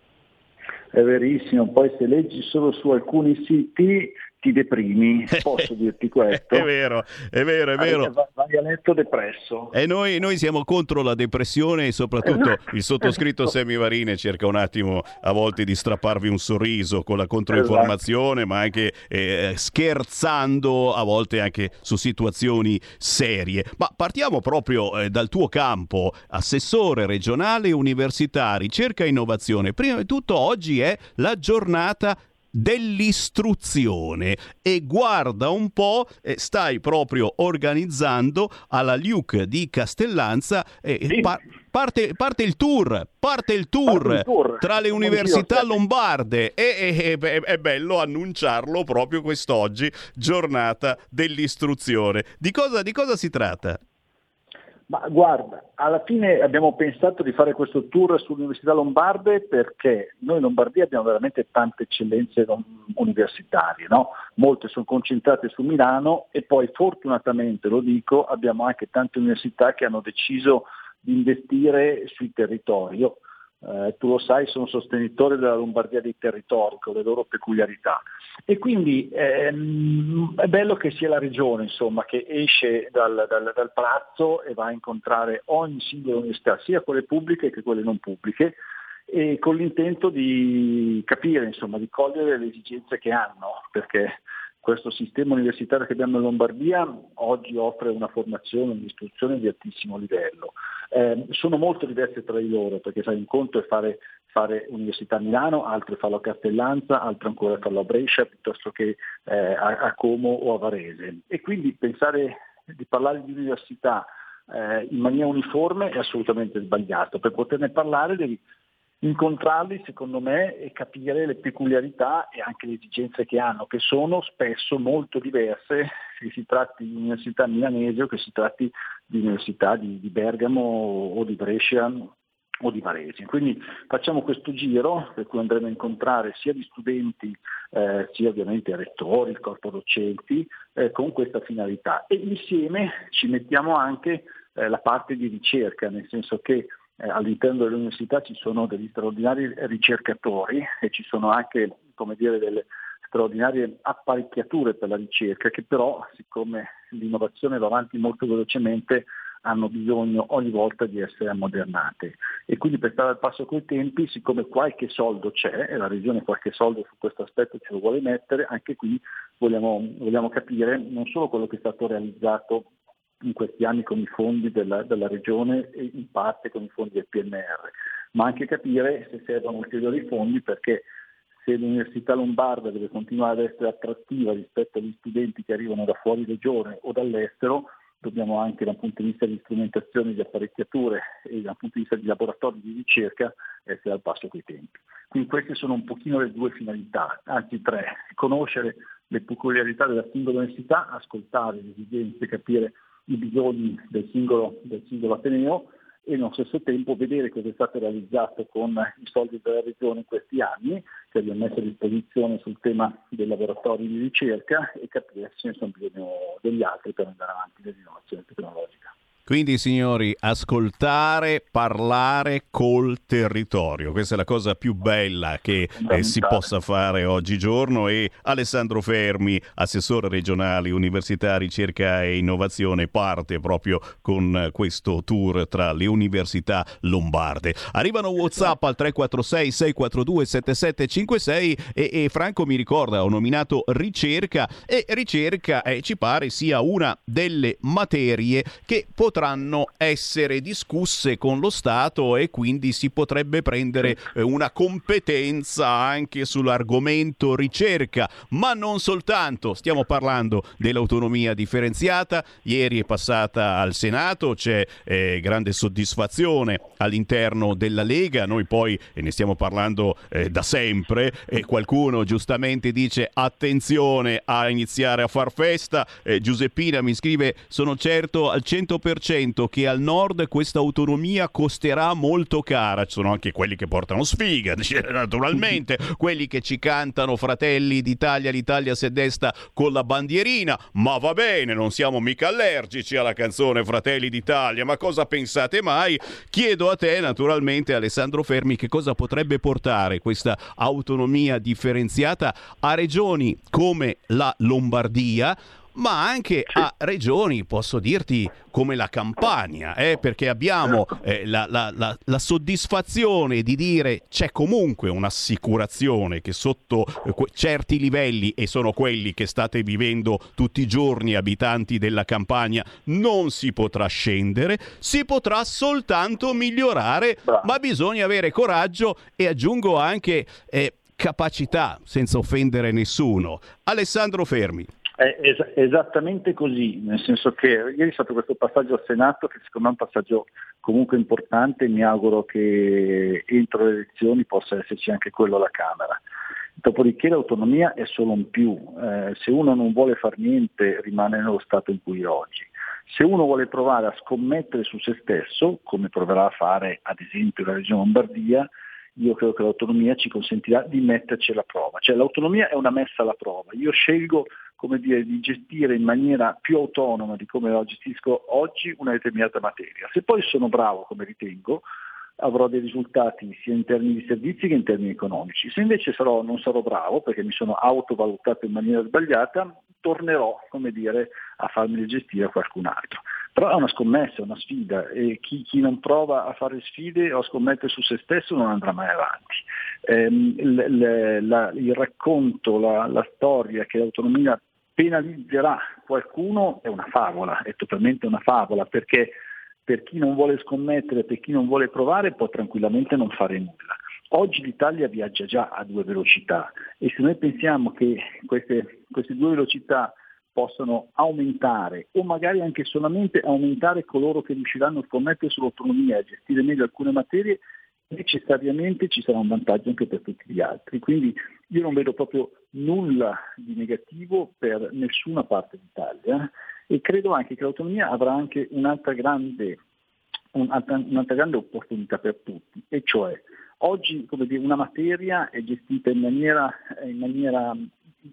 È verissimo, poi se leggi solo su alcuni siti ti deprimi, posso dirti questo? è vero, è vero, è vero. Vai, a letto depresso. E noi, noi, siamo contro la depressione e soprattutto il sottoscritto esatto. Semivarine cerca un attimo a volte di strapparvi un sorriso con la controinformazione, esatto. ma anche eh, scherzando a volte anche su situazioni serie. Ma partiamo proprio eh, dal tuo campo, assessore regionale università, ricerca e innovazione. Prima di tutto oggi è la giornata dell'istruzione e guarda un po', eh, stai proprio organizzando alla Luke di Castellanza eh, sì. pa- parte, parte, il tour, parte il tour, parte il tour. tra le università lombarde e, e, e, è bello annunciarlo proprio quest'oggi, giornata dell'istruzione. Di cosa, di cosa si tratta? Ma guarda, alla fine abbiamo pensato di fare questo tour sull'Università Lombarde perché noi in Lombardia abbiamo veramente tante eccellenze universitarie, no? molte sono concentrate su Milano e poi fortunatamente, lo dico, abbiamo anche tante università che hanno deciso di investire sui territori. Io eh, tu lo sai, sono sostenitore della Lombardia dei territori con le loro peculiarità. E quindi ehm, è bello che sia la regione insomma, che esce dal, dal, dal palazzo e va a incontrare ogni singola università, sia quelle pubbliche che quelle non pubbliche, e con l'intento di capire, insomma, di cogliere le esigenze che hanno, perché questo sistema universitario che abbiamo in Lombardia oggi offre una formazione, un'istruzione di altissimo livello. Eh, sono molto diverse tra di loro, perché sai, un conto è fare, fare Università a Milano, altro è farlo a Castellanza, altro ancora è farlo a Brescia, piuttosto che eh, a, a, Como o a Varese. E quindi pensare di parlare di università eh, in maniera uniforme è assolutamente sbagliato. Per poterne parlare devi incontrarli secondo me e capire le peculiarità e anche le esigenze che hanno, che sono spesso molto diverse se si tratti di università milanese o che si tratti di università di, di Bergamo o di Brescia o di Varese. Quindi facciamo questo giro per cui andremo a incontrare sia gli studenti eh, sia ovviamente i rettori, il corpo docenti eh, con questa finalità e insieme ci mettiamo anche eh, la parte di ricerca, nel senso che eh, all'interno dell'università ci sono degli straordinari ricercatori e ci sono anche dire, delle straordinarie apparecchiature per la ricerca che però, siccome l'innovazione va avanti molto velocemente, hanno bisogno ogni volta di essere ammodernate. E quindi per stare al passo coi tempi, siccome qualche soldo c'è e la Regione qualche soldo su questo aspetto ce lo vuole mettere, anche qui vogliamo, vogliamo capire non solo quello che è stato realizzato in questi anni con i fondi della, della Regione e in parte con i fondi del PNR, ma anche capire se servono ulteriori fondi perché se l'Università Lombarda deve continuare ad essere attrattiva rispetto agli studenti che arrivano da fuori regione o dall'estero, dobbiamo anche dal punto di vista di strumentazione di apparecchiature e dal punto di vista di laboratori di ricerca essere al passo coi tempi. Quindi queste sono un pochino le due finalità, anzi tre, conoscere le peculiarità della singola università, ascoltare le esigenze, capire i bisogni del singolo, del singolo Ateneo e nello stesso tempo vedere cosa è stato realizzato con i soldi della Regione in questi anni, che abbiamo messo a disposizione sul tema dei laboratori di ricerca e capire se ne sono bisogno degli altri per andare avanti nell'innovazione tecnologica. Quindi signori, ascoltare, parlare col territorio, questa è la cosa più bella che eh, si possa fare oggigiorno e Alessandro Fermi, assessore regionale Università, Ricerca e Innovazione, parte proprio con questo tour tra le università lombarde. Arrivano Whatsapp al 346 642 7756 e, e Franco mi ricorda, ho nominato ricerca e ricerca eh, ci pare sia una delle materie che potrà potranno essere discusse con lo Stato e quindi si potrebbe prendere eh, una competenza anche sull'argomento ricerca, ma non soltanto, stiamo parlando dell'autonomia differenziata, ieri è passata al Senato, c'è eh, grande soddisfazione all'interno della Lega, noi poi e ne stiamo parlando eh, da sempre e qualcuno giustamente dice attenzione a iniziare a far festa, eh, Giuseppina mi scrive sono certo al 100% che al nord questa autonomia costerà molto cara. Ci sono anche quelli che portano sfiga, naturalmente, quelli che ci cantano Fratelli d'Italia, l'Italia si desta con la bandierina, ma va bene, non siamo mica allergici alla canzone Fratelli d'Italia, ma cosa pensate mai? Chiedo a te, naturalmente, Alessandro Fermi, che cosa potrebbe portare questa autonomia differenziata a regioni come la Lombardia, ma anche a regioni, posso dirti, come la Campania, eh, perché abbiamo eh, la, la, la, la, soddisfazione di dire c'è comunque un'assicurazione che sotto eh, certi livelli, e sono quelli che state vivendo tutti i giorni abitanti della Campania, non si potrà scendere, si potrà soltanto migliorare, ma bisogna avere coraggio e aggiungo anche eh, capacità, senza offendere nessuno. Alessandro Fermi. È es- esattamente così, nel senso che ieri è stato questo passaggio al Senato che secondo me è un passaggio comunque importante, mi auguro che entro le elezioni possa esserci anche quello alla Camera. Dopodiché l'autonomia è solo un più, eh, se uno non vuole fare niente rimane nello stato in cui è oggi. Se uno vuole provare a scommettere su se stesso, come proverà a fare ad esempio la Regione Lombardia, io credo che l'autonomia ci consentirà di metterci alla prova. Cioè l'autonomia è una messa alla prova. Io scelgo come dire, di gestire in maniera più autonoma di come la gestisco oggi una determinata materia. Se poi sono bravo, come ritengo, avrò dei risultati sia in termini di servizi che in termini economici. Se invece sarò, non sarò bravo, perché mi sono autovalutato in maniera sbagliata, tornerò come dire, a farmi gestire a qualcun altro. Però è una scommessa, è una sfida e chi, chi, non prova a fare sfide o a scommettere su se stesso non andrà mai avanti. Ehm, l, l, la, il racconto, la, la storia che l'autonomia penalizzerà qualcuno è una favola, è totalmente una favola, perché per chi non vuole scommettere, per chi non vuole provare, può tranquillamente non fare nulla. Oggi l'Italia viaggia già a due velocità e se noi pensiamo che queste, queste due velocità possano aumentare o magari anche solamente aumentare coloro che riusciranno a scommettere sull'autonomia e a gestire meglio alcune materie, necessariamente ci sarà un vantaggio anche per tutti gli altri. Quindi io non vedo proprio nulla di negativo per nessuna parte d'Italia e credo anche che l'autonomia avrà anche un'altra grande, un'altra, un'altra grande opportunità per tutti, e cioè oggi dire, una materia è gestita in maniera, in maniera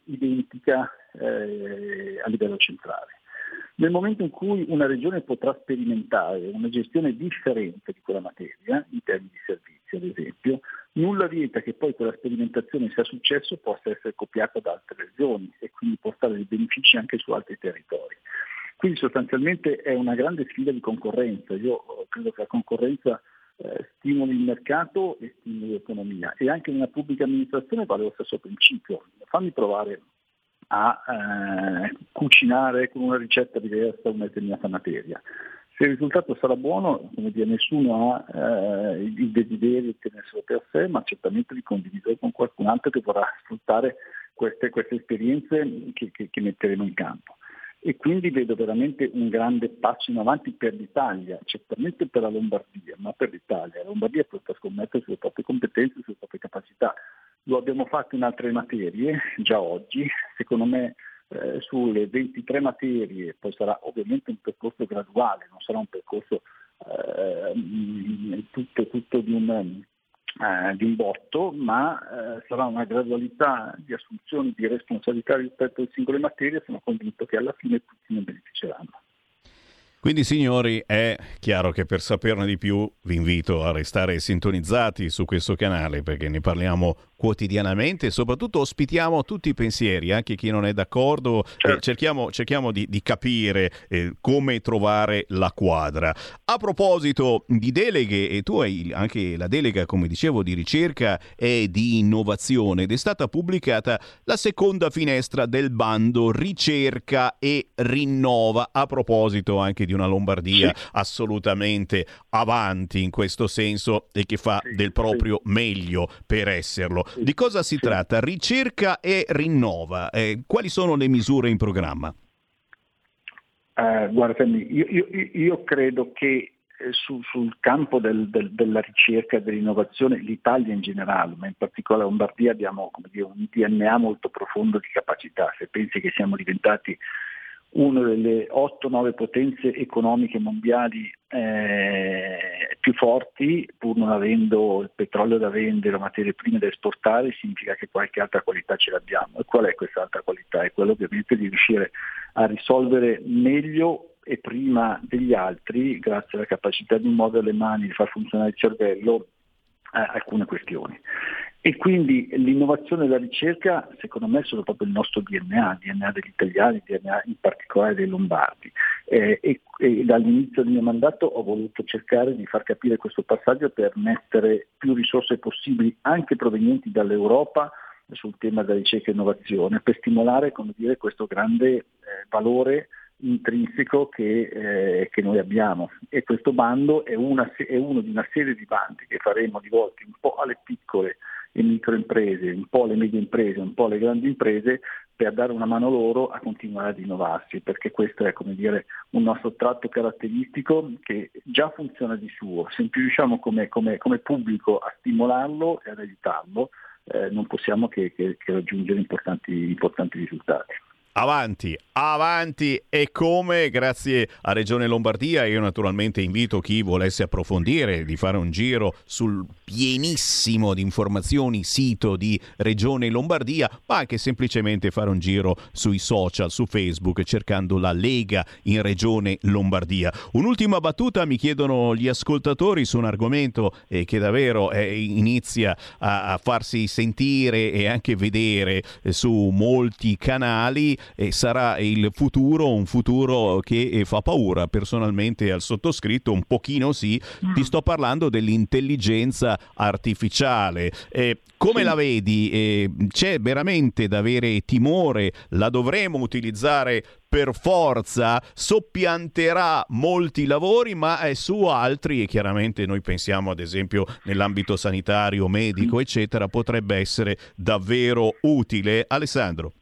identica eh, a livello centrale. Nel momento in cui una regione potrà sperimentare una gestione differente di quella materia, in termini di servizi ad esempio, nulla vieta che poi quella sperimentazione sia successo possa essere copiata da altre regioni e quindi portare dei benefici anche su altri territori. Quindi sostanzialmente è una grande sfida di concorrenza. Io credo che la concorrenza eh, stimoli il mercato e stimoli l'economia e anche nella pubblica amministrazione vale lo stesso principio. Fammi provare a eh, cucinare con una ricetta diversa una determinata materia. Se il risultato sarà buono, come dire, nessuno ha eh, il desiderio di tenerselo per sé, ma certamente di condividere con qualcun altro che vorrà sfruttare queste, queste esperienze che, che, che metteremo in campo e quindi vedo veramente un grande passo in avanti per l'Italia, certamente per la Lombardia, ma per l'Italia. La Lombardia potrà scommettere sulle proprie competenze, sulle proprie capacità. Lo abbiamo fatto in altre materie già oggi, secondo me eh, sulle 23 materie, poi sarà ovviamente un percorso graduale, non sarà un percorso eh, tutto, tutto di un eh, di un botto, ma eh, sarà una gradualità di assunzione di responsabilità rispetto alle singole materie, sono convinto che alla fine tutti ne beneficeranno. Quindi signori, è chiaro che per saperne di più vi invito a restare sintonizzati su questo canale perché ne parliamo quotidianamente e soprattutto ospitiamo tutti i pensieri, anche chi non è d'accordo, certo. cerchiamo, cerchiamo di, di, capire eh, come trovare la quadra. A proposito di deleghe, e tu hai anche la delega, come dicevo, di ricerca e di innovazione ed è stata pubblicata la seconda finestra del bando ricerca e rinnova. A proposito anche di una Lombardia sì. assolutamente avanti in questo senso e che fa sì, del proprio sì. meglio per esserlo. Di cosa si tratta? Ricerca e rinnova. Eh, quali sono le misure in programma? Uh, guarda, io, io, io, credo che eh, su, sul campo del, del, della ricerca e dell'innovazione l'Italia in generale, ma in particolare la Lombardia abbiamo dire, un DNA molto profondo di capacità. Se pensi che siamo diventati una delle 8-9 potenze economiche mondiali eh, più forti, pur non avendo il petrolio da vendere o materie prime da esportare, significa che qualche altra qualità ce l'abbiamo. E qual è questa altra qualità? È quella ovviamente di riuscire a risolvere meglio e prima degli altri, grazie alla capacità di muovere le mani, di far funzionare il cervello, alcune questioni. E quindi l'innovazione e la ricerca, secondo me, sono proprio il nostro DNA, il DNA degli italiani, il DNA in particolare dei lombardi. Eh, e, e, dall'inizio del mio mandato ho voluto cercare di far capire questo passaggio per mettere più risorse possibili, anche provenienti dall'Europa, sul tema della ricerca e innovazione, per stimolare dire, questo grande eh, valore intrinseco che, eh, che, noi abbiamo e questo bando è, una, è, uno di una serie di bandi che faremo rivolti un po' alle piccole e microimprese, un po' alle medie imprese, un po' alle grandi imprese per dare una mano loro a continuare ad innovarsi, perché questo è come dire, un nostro tratto caratteristico che già funziona di suo. Se più riusciamo come, come, come pubblico a stimolarlo e ad aiutarlo, eh, non possiamo che, che, che raggiungere importanti, importanti risultati. Avanti, avanti e come grazie a Regione Lombardia io naturalmente invito chi volesse approfondire di fare un giro sul pienissimo di informazioni sito di Regione Lombardia ma anche semplicemente fare un giro sui social, su Facebook cercando la Lega in Regione Lombardia. Un'ultima battuta mi chiedono gli ascoltatori su un argomento eh, che davvero eh, inizia a, a, farsi sentire e anche vedere eh, su molti canali e sarà il futuro, un futuro che eh, fa paura personalmente al sottoscritto, un pochino sì, ti sto parlando dell'intelligenza artificiale. Eh, come sì. la vedi? Eh, c'è veramente da avere timore? La dovremo utilizzare per forza? Soppianterà molti lavori, ma eh, su altri, e chiaramente noi pensiamo ad esempio nell'ambito sanitario, medico, eccetera, potrebbe essere davvero utile. Alessandro.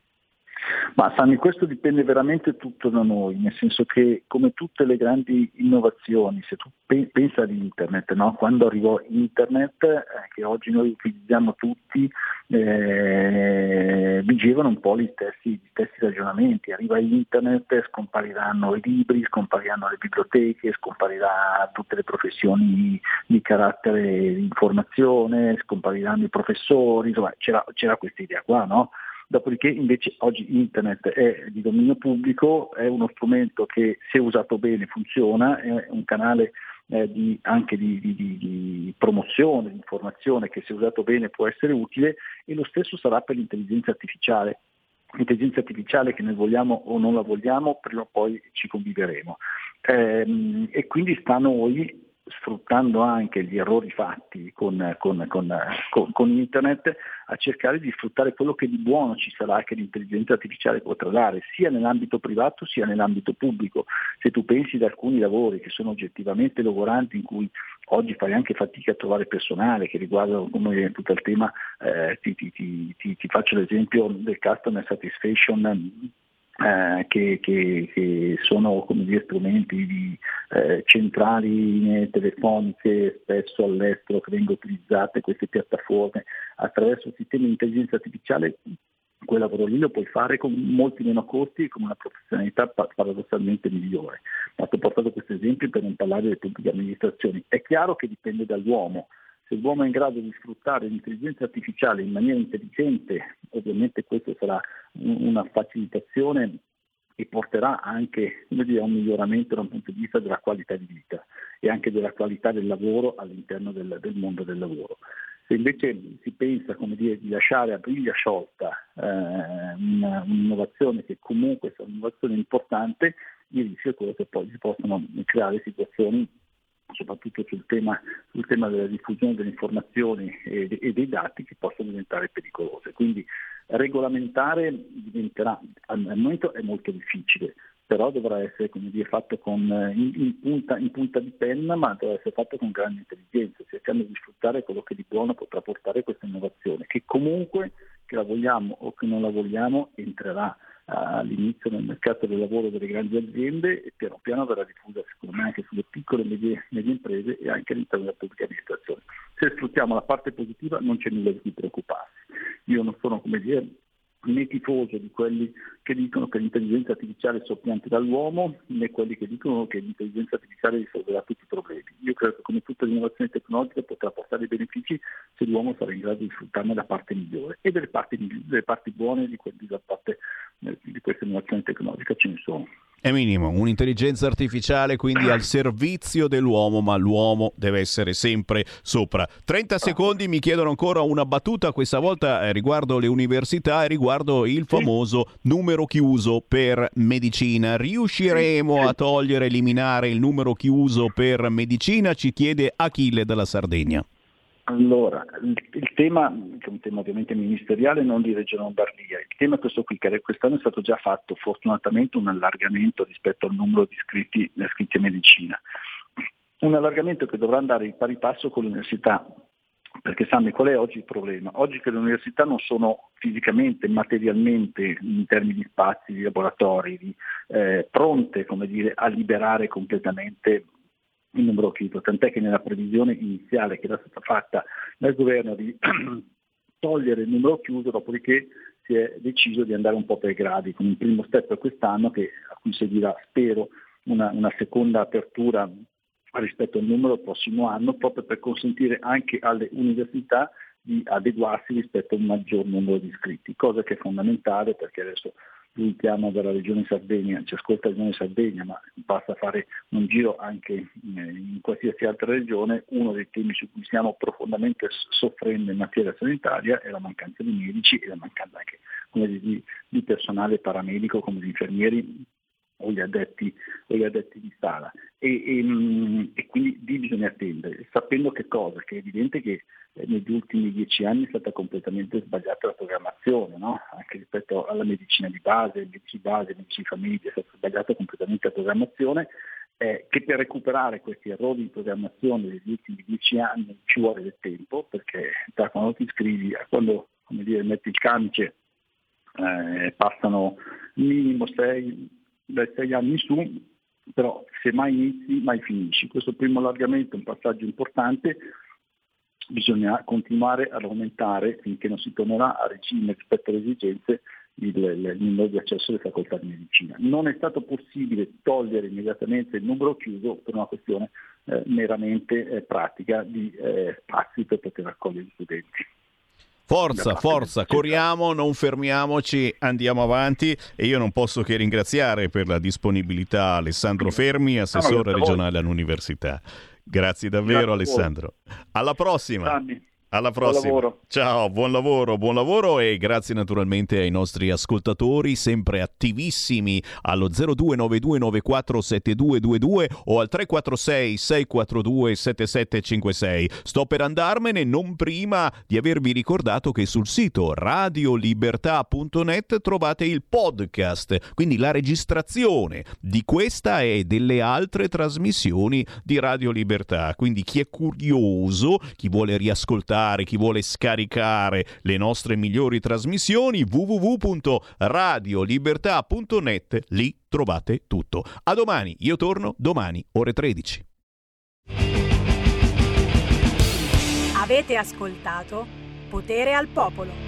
Ma Sami, questo dipende veramente tutto da noi, nel senso che come tutte le grandi innovazioni, se tu pe- pensi ad internet, no? quando arrivò internet, eh, che oggi noi utilizziamo tutti, eh, vigevano un po' gli stessi, gli stessi, ragionamenti. Arriva internet, scompariranno i libri, scompariranno le biblioteche, scomparirà tutte le professioni di carattere di informazione, scompariranno i professori, insomma c'era, c'era questa idea qua, no? Dopodiché invece oggi internet è di dominio pubblico, è uno strumento che se usato bene funziona, è un canale eh, di, anche di, di, di, promozione, di informazione che se usato bene può essere utile e lo stesso sarà per l'intelligenza artificiale. L'intelligenza artificiale che noi vogliamo o non la vogliamo, prima o poi ci conviveremo. Ehm, e quindi sta a noi sfruttando anche gli errori fatti con, con, con, con, internet, a cercare di sfruttare quello che di buono ci sarà che l'intelligenza artificiale potrà dare, sia nell'ambito privato sia nell'ambito pubblico. Se tu pensi ad alcuni lavori che sono oggettivamente lavoranti, in cui oggi fai anche fatica a trovare personale, che riguardano come tutto il tema, eh, ti, ti, ti, ti faccio l'esempio del customer satisfaction eh, che, che, che, sono dire, strumenti di, eh, centrali telefoniche spesso all'estero che vengono utilizzate queste piattaforme attraverso sistemi di intelligenza artificiale quel lavoro lì lo puoi fare con molti meno costi e con una professionalità paradossalmente migliore. Ma ho portato questo esempio per non parlare delle pubbliche amministrazioni. È chiaro che dipende dall'uomo, se l'uomo è in grado di sfruttare l'intelligenza artificiale in maniera intelligente, ovviamente questo sarà una facilitazione e porterà anche dire, a un miglioramento da un punto di vista della qualità di vita e anche della qualità del lavoro all'interno del, del mondo del lavoro. Se invece si pensa dire, di lasciare a briglia sciolta eh, una, un'innovazione che comunque è un'innovazione importante, il rischio è quello che poi si possano creare situazioni soprattutto sul tema, sul tema, della diffusione delle informazioni e, e, dei dati che possono diventare pericolose. Quindi regolamentare diventerà, al momento è molto difficile, però dovrà essere dire, fatto con, in, in, punta, in, punta, di penna, ma dovrà essere fatto con grande intelligenza, cercando di sfruttare quello che di buono potrà portare questa innovazione, che comunque, che la vogliamo o che non la vogliamo, entrerà all'inizio nel mercato del lavoro delle grandi aziende e piano piano verrà diffusa secondo me anche sulle piccole e medie, medie imprese e anche all'interno della pubblica amministrazione. Se sfruttiamo la parte positiva non c'è nulla di cui preoccuparsi. Io non sono come dire né tifoso di quelli che dicono che l'intelligenza artificiale è soppiante dall'uomo, né quelli che dicono che l'intelligenza artificiale risolverà tutti i problemi. Io credo che come tutte le innovazioni tecnologiche potrà portare benefici se l'uomo sarà in grado di sfruttarne la parte migliore e delle parti, delle parti buone di, della parte, eh, di questa innovazione tecnologica ce ne sono. È minimo, un'intelligenza artificiale quindi al servizio dell'uomo, ma l'uomo deve essere sempre sopra. 30 secondi mi chiedono ancora una battuta, questa volta eh, riguardo le università e riguardo il famoso numero chiuso per medicina. Riusciremo a togliere, eliminare il numero chiuso per medicina? Ci chiede Achille dalla Sardegna. Allora, il, il, tema, che è un tema ovviamente ministeriale, non di Regione Lombardia, il tema è questo qui, che quest'anno è stato già fatto fortunatamente un allargamento rispetto al numero di iscritti, iscritti a medicina. Un allargamento che dovrà andare in pari passo con l'università, perché Sammy qual è oggi il problema? Oggi che le università non sono fisicamente, materialmente, in termini di spazi, di laboratori, di, eh, pronte dire, a liberare completamente il numero chiuso, tant'è che nella previsione iniziale che era stata fatta dal governo di togliere il numero chiuso, dopodiché si è deciso di andare un po' per gradi, con un primo step quest'anno che, a cui seguirà, spero, una, una seconda apertura rispetto al numero il prossimo anno, proprio per consentire anche alle università di adeguarsi rispetto a un maggior numero di iscritti, cosa che è fondamentale perché adesso lui chiama dalla regione Sardegna, ci ascolta la regione Sardegna, ma basta fare un giro anche in qualsiasi altra regione, uno dei temi su cui stiamo profondamente soffrendo in materia sanitaria è la mancanza di medici e la mancanza anche di, di personale paramedico come gli infermieri o gli addetti, o gli addetti di sala. E, e, mm, e, quindi lì bisogna attendere, sapendo che cosa? Che è evidente che eh, negli ultimi dieci anni è stata completamente sbagliata la programmazione, no? anche rispetto alla medicina di base, medici di base, medici di famiglia, è stata sbagliata completamente la programmazione, eh, che per recuperare questi errori di programmazione degli ultimi dieci anni ci vuole del tempo, perché da quando ti iscrivi a quando dire, metti il camice eh, passano minimo sei dai sei anni in su, però se mai inizi mai finisci. Questo primo allargamento è un passaggio importante, bisogna continuare ad aumentare finché non si tornerà a regime rispetto alle esigenze il, il, numero di accesso alle facoltà di medicina. Non è stato possibile togliere immediatamente il numero chiuso per una questione eh, meramente eh, pratica di eh, spazi per poter accogliere gli studenti. Forza, forza, corriamo, non fermiamoci, andiamo avanti e io non posso che ringraziare per la disponibilità Alessandro Fermi, assessore regionale all'università. Grazie davvero Alessandro. Alla prossima. Alla buon prossima. lavoro. Ciao, buon lavoro, buon lavoro e grazie naturalmente ai nostri ascoltatori sempre attivissimi allo 0292947222 o al 346 642 7756. Sto per andarmene non prima di avervi ricordato che sul sito radiolibertà.net trovate il podcast, quindi la registrazione di questa e delle altre trasmissioni di Radio Libertà. Quindi chi è curioso, chi vuole riascoltare, chi vuole scaricare le nostre migliori trasmissioni, www.radiolibertà.net, lì trovate tutto. A domani, io torno domani, ore 13. Avete ascoltato Potere al Popolo.